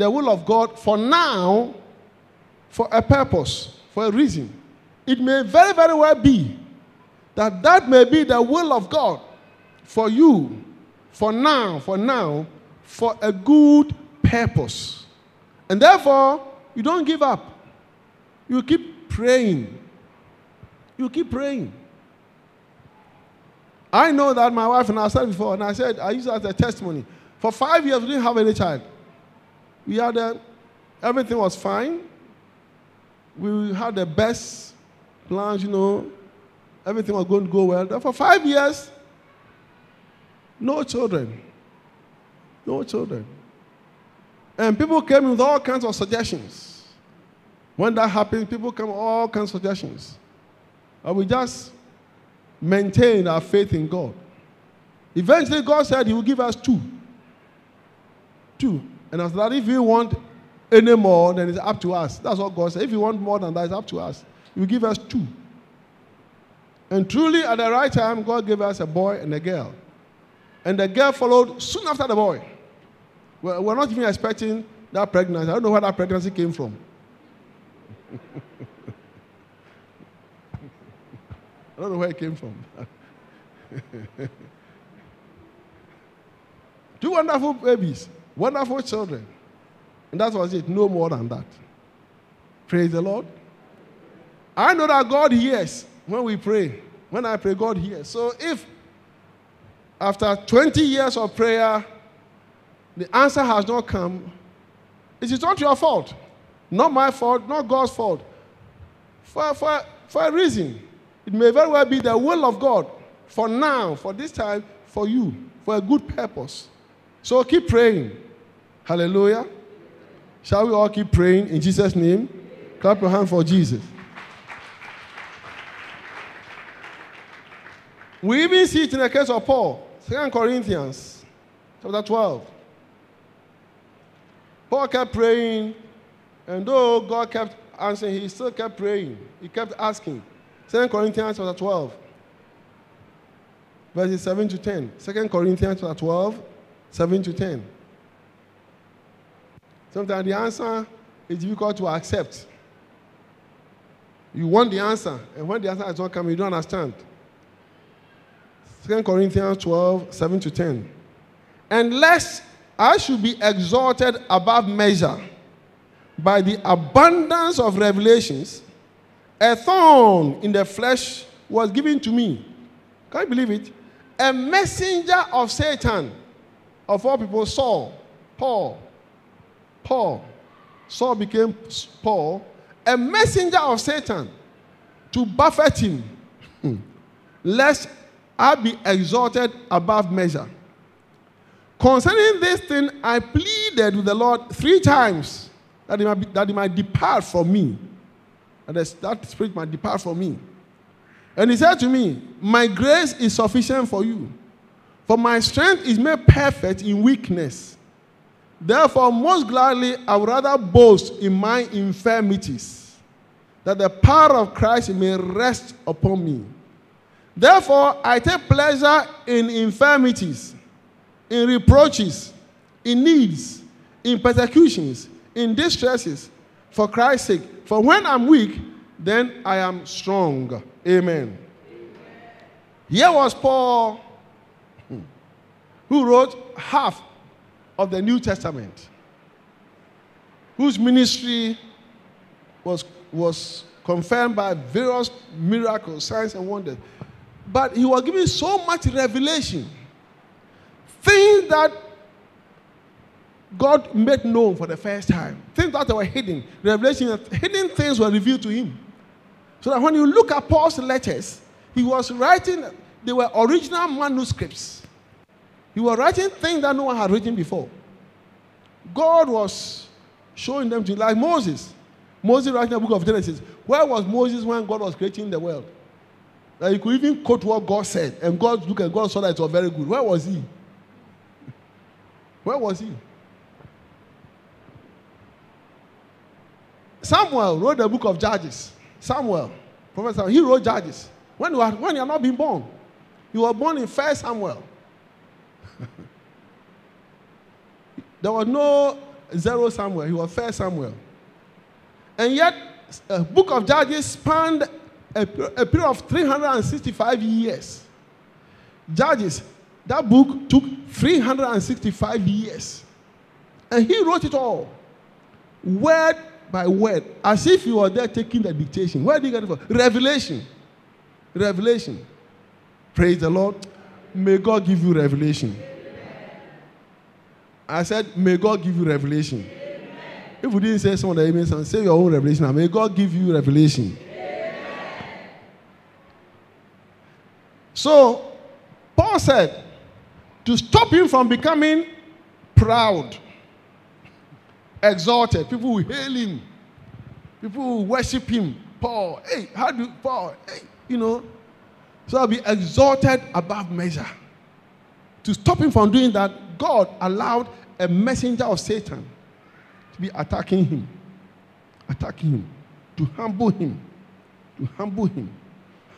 the will of God for now, for a purpose, for a reason. It may very, very well be that that may be the will of God for you, for now, for now, for a good purpose. And therefore, you don't give up. You keep praying. You keep praying. I know that my wife and I said before, and I said, I used that as a testimony. For five years, we didn't have any child. We had a, everything was fine. We had the best plans, you know. Everything was going to go well. For five years, no children. No children. And people came with all kinds of suggestions. When that happened, people come with all kinds of suggestions. And we just maintain our faith in God. Eventually, God said He will give us two. Two. And after that, if you want any more, then it's up to us. That's what God said. If you want more than that, it's up to us. Will give us two. And truly, at the right time, God gave us a boy and a girl. And the girl followed soon after the boy. We're not even expecting that pregnancy. I don't know where that pregnancy came from. I don't know where it came from. Two wonderful babies, wonderful children. And that was it, no more than that. Praise the Lord. I know that God hears when we pray. When I pray, God hears. So if after 20 years of prayer, the answer has not come, it is not your fault. Not my fault, not God's fault. For, for, for a reason. It may very well be the will of God for now, for this time, for you, for a good purpose. So keep praying. Hallelujah. Shall we all keep praying in Jesus' name? Clap your hand for Jesus. We even see it in the case of Paul, 2 Corinthians chapter 12. Paul kept praying, and though God kept answering, he still kept praying. He kept asking. 2 Corinthians chapter 12, verses 7 to 10. 2 Corinthians chapter 12, 7 to 10. Sometimes the answer is difficult to accept. You want the answer, and when the answer is not coming, you don't understand. 2 Corinthians 12, 7 to 10. And lest I should be exalted above measure by the abundance of revelations, a thorn in the flesh was given to me. Can you believe it? A messenger of Satan, of all people, Saul, Paul, Paul. Saul became Paul, a messenger of Satan to buffet him, hmm, lest I be exalted above measure. Concerning this thing, I pleaded with the Lord three times that he might, be, that he might depart from me and that spirit might depart from me. And he said to me, My grace is sufficient for you, for my strength is made perfect in weakness. Therefore, most gladly, I would rather boast in my infirmities, that the power of Christ may rest upon me. Therefore, I take pleasure in infirmities, in reproaches, in needs, in persecutions, in distresses, for Christ's sake. For when I'm weak, then I am strong. Amen. Amen. Here was Paul, who wrote half of the New Testament, whose ministry was, was confirmed by various miracles, signs, and wonders. But he was given so much revelation, things that God made known for the first time. Things that were hidden, revelation, hidden things were revealed to him. So that when you look at Paul's letters, he was writing, they were original manuscripts. He was writing things that no one had written before. God was showing them to like Moses. Moses writing the book of Genesis. Where was Moses when God was creating the world? That he could even quote what God said, and God looked at God saw that it was very good. Where was he? Where was he? Samuel wrote the book of Judges. Samuel. Samuel, he wrote Judges. When you, are, when you are not being born, you were born in First Samuel. There was no zero Samuel, he was First Samuel. And yet, a book of Judges spanned a, a period of 365 years. Judges, that book took 365 years. And he wrote it all, word by word, as if he was there taking the dictation. Where did he get it from? Revelation. Revelation. Praise the Lord. May God give you revelation. I said, May God give you revelation. If we didn't say some of the amen, say your own revelation. May God give you revelation. So, Paul said, to stop him from becoming proud, exalted, people will hail him, people will worship him. Paul, hey, how do Paul, hey, you know? So I'll be exalted above measure. To stop him from doing that, God allowed a messenger of Satan to be attacking him, attacking him, to humble him, to humble him,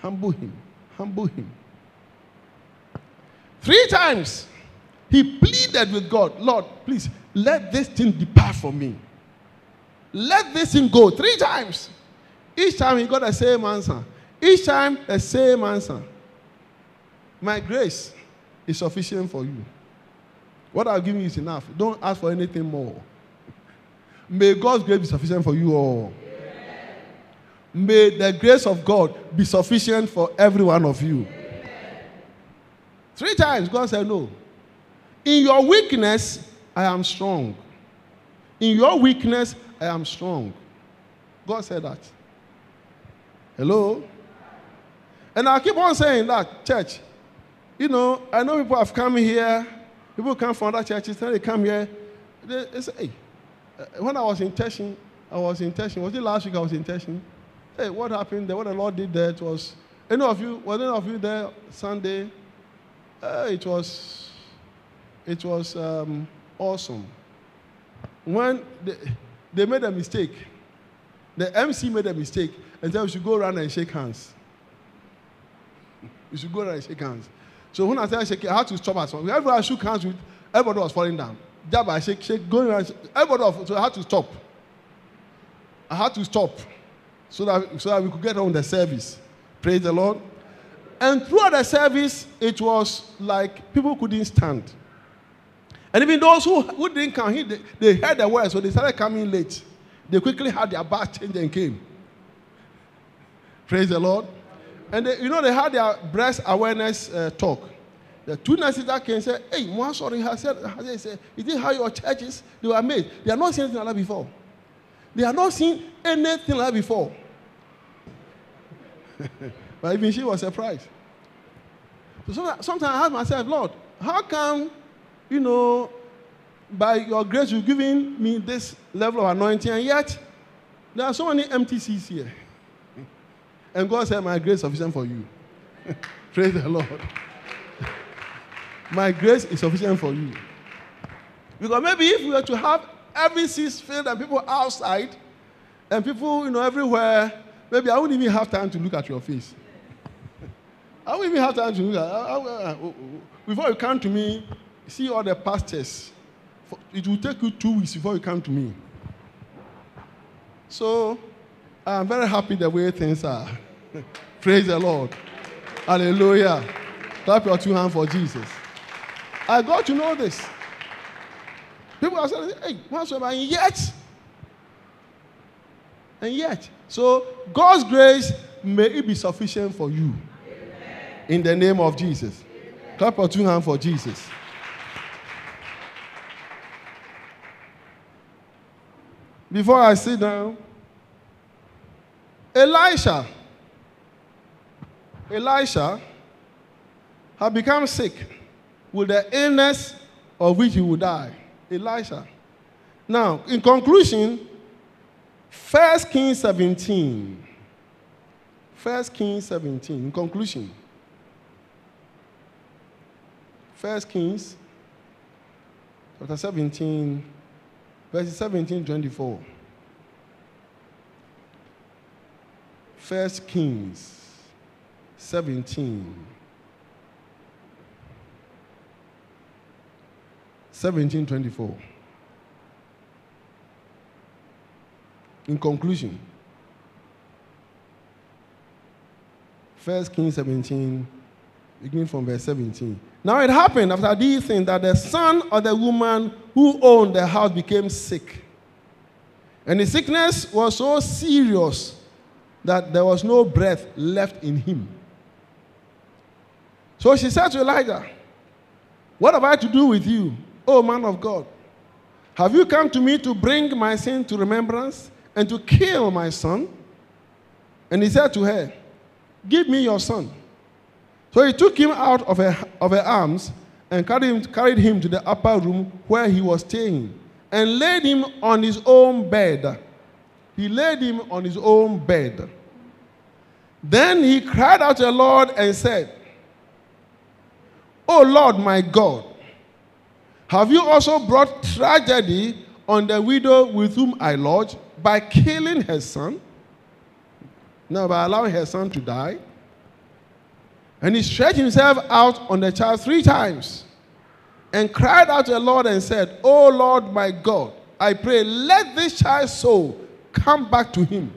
humble him, humble him. Three times he pleaded with God, Lord, please let this thing depart from me. Let this thing go. Three times. Each time he got the same answer. Each time the same answer. My grace is sufficient for you. What I've given you is enough. Don't ask for anything more. May God's grace be sufficient for you all. May the grace of God be sufficient for every one of you. Three times God said, No. In your weakness, I am strong. In your weakness, I am strong. God said that. Hello? And I keep on saying that, church. You know, I know people have come here, people come from other churches, then they come here. They, they say, hey, uh, when I was in Teshie, I was in Teshie. Was it last week I was in Teshie? Hey, what happened there? What the Lord did there, it was, any of you, was any of you there Sunday? Uh, it was, it was um, awesome. When they, they made a mistake, the MC made a mistake and said we should go around and shake hands. We should go around and shake hands. So when I started shaking, I had to stop us. Everybody I shook hands with, everybody was falling down. Jab, I shake, shake, going around. Everybody was, so I had to stop. I had to stop so that, so that we could get on the service. Praise the Lord. And throughout the service, it was like people couldn't stand. And even those who, who didn't come, they, they heard the word, so they started coming late. They quickly had their bath changed and came. Praise the Lord. And they, you know, they had their breast awareness uh, talk. The two nurses that came said, Hey, one sorry, has said, has said, Is this how your churches they were made? They have not seen anything like that before. They have not seen anything like that before. but even she was surprised. So sometimes, sometimes I ask myself, Lord, how come, you know, by your grace you've given me this level of anointing, and yet there are so many empty seats here. And God said, My grace is sufficient for you. Praise the Lord. My grace is sufficient for you. Because maybe if we were to have every seat filled and people outside and people, you know, everywhere, maybe I wouldn't even have time to look at your face. I wouldn't even have time to look at I, I, I, oh, oh, oh. Before you come to me, see all the pastors. It will take you two weeks before you come to me. So, I'm very happy the way things are. Praise the Lord. Hallelujah. Clap your two hands for Jesus. I got to know this. People are saying, hey, whatsoever, and yet, and yet. So, God's grace may it be sufficient for you. Amen. In the name of Jesus. Amen. Clap your two hands for Jesus. Before I sit down, Elisha, Elisha had become sick with the illness of which he would die. Elisha. Now, in conclusion, 1 Kings 17. 1 Kings 17. In conclusion, 1 Kings chapter 17, verses 17 24. First Kings 17. 1724. In conclusion, First Kings 17, beginning from verse 17. Now it happened after these things that the son of the woman who owned the house became sick. And the sickness was so serious that there was no breath left in him. So she said to Elijah, What have I to do with you, O man of God? Have you come to me to bring my sin to remembrance and to kill my son? And he said to her, Give me your son. So he took him out of her, of her arms and carried him, carried him to the upper room where he was staying and laid him on his own bed. He laid him on his own bed. Then he cried out to the Lord and said, O Lord my God, have you also brought tragedy on the widow with whom I lodge by killing her son? Now, by allowing her son to die. And he stretched himself out on the child three times and cried out to the Lord and said, O Lord my God, I pray, let this child's soul come back to him.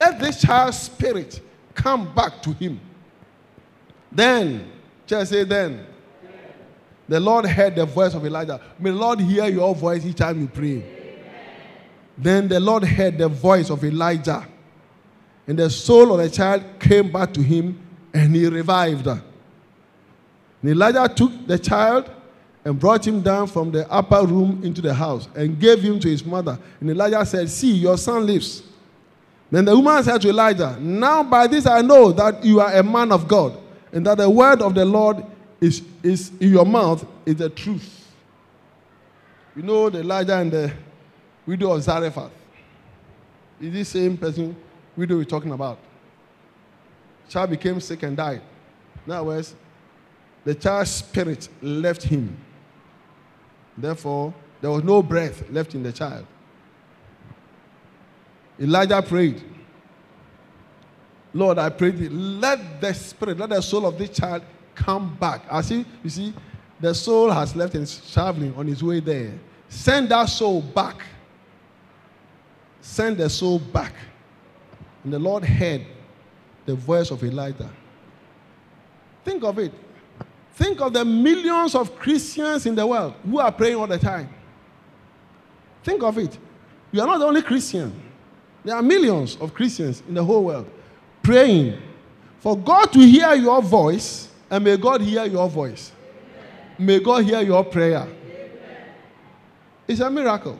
Let this child's spirit come back to him. Then, just say, then. The Lord heard the voice of Elijah. May the Lord hear your voice each time you pray. Then the Lord heard the voice of Elijah. And the soul of the child came back to him and he revived. And Elijah took the child and brought him down from the upper room into the house and gave him to his mother. And Elijah said, See, your son lives. Then the woman said to Elijah, Now by this I know that you are a man of God, and that the word of the Lord is, is in your mouth is the truth. You know the Elijah and the widow of Zarephath. Is this same person widow we're talking about? Child became sick and died. In other words, the child's spirit left him. Therefore, there was no breath left in the child. Elijah prayed, Lord, I pray thee, let the spirit, let the soul of this child come back. I see, you see, the soul has left and is traveling on his way there. Send that soul back. Send the soul back. And the Lord heard the voice of Elijah. Think of it. Think of the millions of Christians in the world who are praying all the time. Think of it. You are not the only Christian. There are millions of Christians in the whole world praying for God to hear your voice and may God hear your voice. May God hear your prayer. It's a miracle.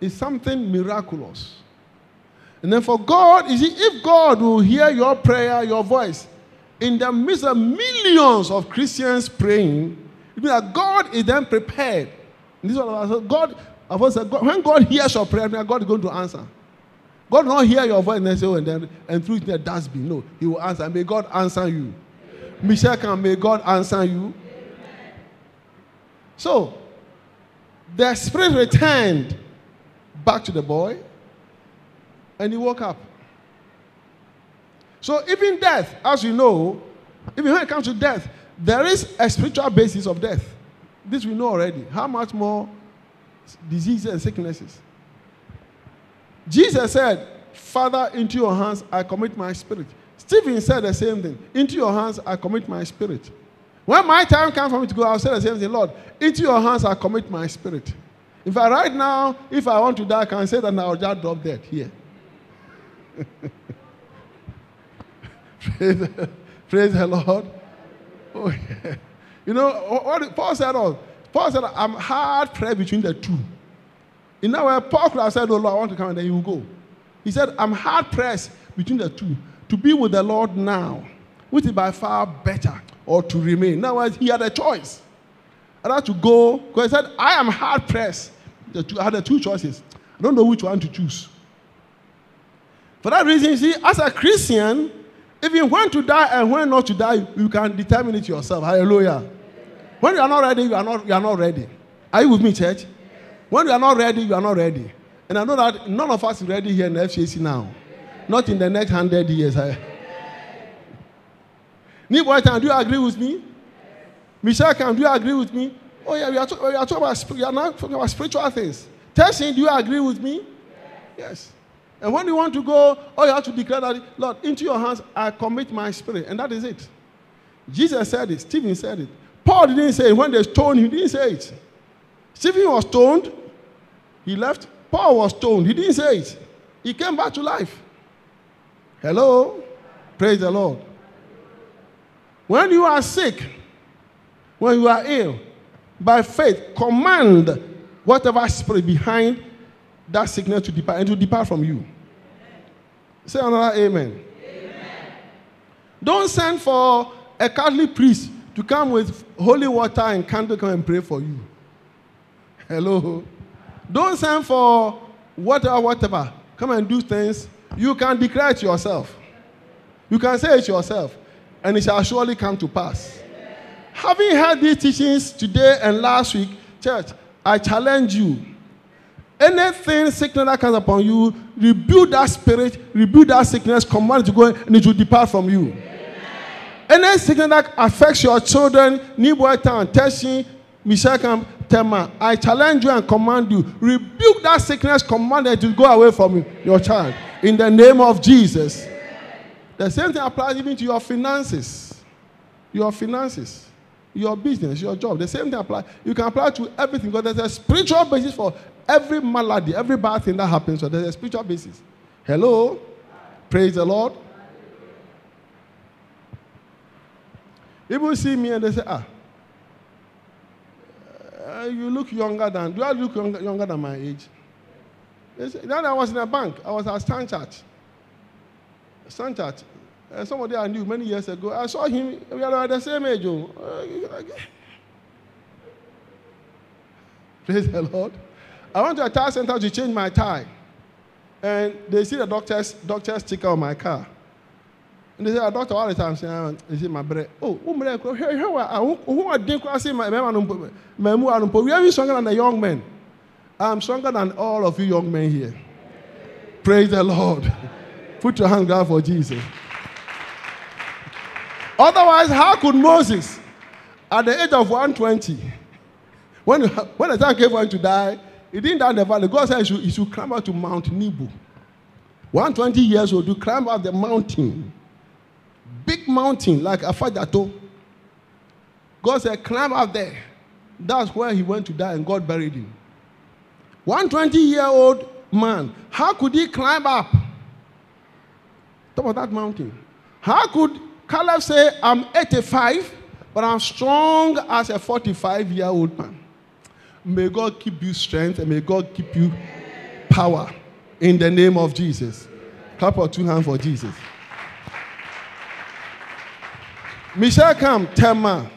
It's something miraculous. And then for God, you see, if God will hear your prayer, your voice, in the midst of millions of Christians praying, it means that God is then prepared. This is what I said. God, I said, God, when God hears your prayer, God is going to answer. God will not hear your voice and say, oh, and then and through the dustbin. No, He will answer. May God answer you. Michel Camp may God answer you. So the spirit returned back to the boy and he woke up. So even death, as you know, even when it comes to death, there is a spiritual basis of death. This we know already. How much more diseases and sicknesses? Jesus said, Father, into your hands I commit my spirit. Stephen said the same thing. Into your hands I commit my spirit. When my time comes for me to go, I'll say the same thing. Lord, into your hands I commit my spirit. In fact, right now, if I want to die, I can say that I'll just drop dead here. praise, praise the Lord. Oh, yeah. You know, what Paul said, oh, Paul said, I'm hard pressed between the two. In that way, Paul could have said, Oh Lord, I want to come, and then he will go. He said, I'm hard pressed between the two to be with the Lord now, which is by far better, or to remain. Now, he had a choice. I had to go, because he said, I am hard pressed. I had the two choices. I don't know which one to choose. For that reason, you see, as a Christian, even when to die and when not to die, you can determine it yourself. Hallelujah. When you are not ready, you are not, you are not ready. Are you with me, church? When you are not ready, you are not ready. And I know that none of us is ready here in FCC now. not in the next hundred years. Niboy, do you agree with me? Michel Camp do you agree with me? Oh yeah, we are, talk, we are talking about we are now talking about spiritual things. Testing, do you agree with me? Yes. And when you want to go, oh, you have to declare that, Lord, into your hands I commit my spirit, and that is it. Jesus said it. Stephen said it. Paul didn't say it. When they stoned he didn't say it. Stephen was stoned. He left. Paul was stoned. He didn't say it. He came back to life. Hello? Praise the Lord. When you are sick, when you are ill, by faith, command whatever spirit behind that sickness to depart and to depart from you. Say another amen. amen. Don't send for a Catholic priest to come with holy water and candle come and pray for you. Hello. Don't send for whatever, whatever. Come and do things. You can declare it yourself. You can say it yourself, and it shall surely come to pass. Having heard these teachings today and last week, church, I challenge you. Anything sickness that comes upon you, rebuke that spirit, rebuke that sickness, command it to go and it will depart from you. Amen. Any sickness that affects your children, Niboy Town, Teshi, Mishakam, Tema, I challenge you and command you, rebuke that sickness, command it to go away from your child. In the name of Jesus. The same thing applies even to your finances. Your finances your business, your job. The same thing apply. You can apply to everything because there's a spiritual basis for every malady, every bad thing that happens. So there's a spiritual basis. Hello? Praise the Lord. People see me and they say, ah, uh, you look younger than, do I look younger, younger than my age? They say, then I was in a bank. I was at Stanchart. Stanchart. Uh, somebody I knew many years ago, I saw him, we are the same age. Oh. Praise the Lord. I went to a tire center to change my tie. And they see the doctor's, doctor's sticker on my car. And they say, doctor, all the time, say, is it my bread? Oh, here, who I didn't say my man, we are stronger than the young men. I'm stronger than all of you young men here. Praise the Lord. Put your hand down for Jesus. Otherwise, how could Moses, at the age of 120, when, when the time came for him to die, he didn't die in the valley. God said he should, he should climb up to Mount Nebo. 120 years old to climb up the mountain. Big mountain like Afadjato. God said, climb up there. That's where he went to die and God buried him. 120 year old man, how could he climb up top of that mountain? How could Caleb say, I'm 85, but I'm strong as a 45 year old man. May God keep you strength and may God keep you power in the name of Jesus. Clap your two hands for Jesus. Michel Camp, Tema,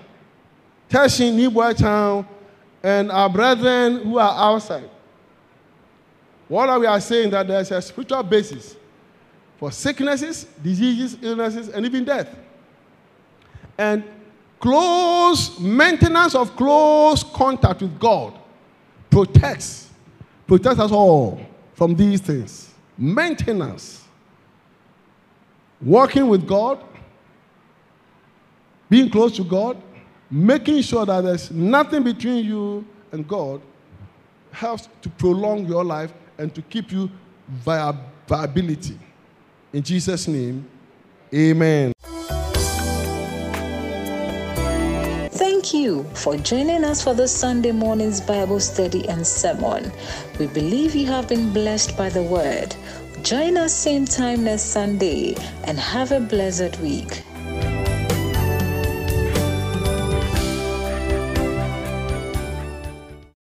Teshie, Niboy Town, and our brethren who are outside. What are we are saying that there's a spiritual basis for sicknesses, diseases, illnesses, and even death. And close maintenance of close contact with God protects protects us all from these things. Maintenance, working with God, being close to God, making sure that there's nothing between you and God helps to prolong your life and to keep you viability. In Jesus' name, amen. You for joining us for this Sunday morning's Bible study and sermon. We believe you have been blessed by the word. Join us same time next Sunday and have a blessed week.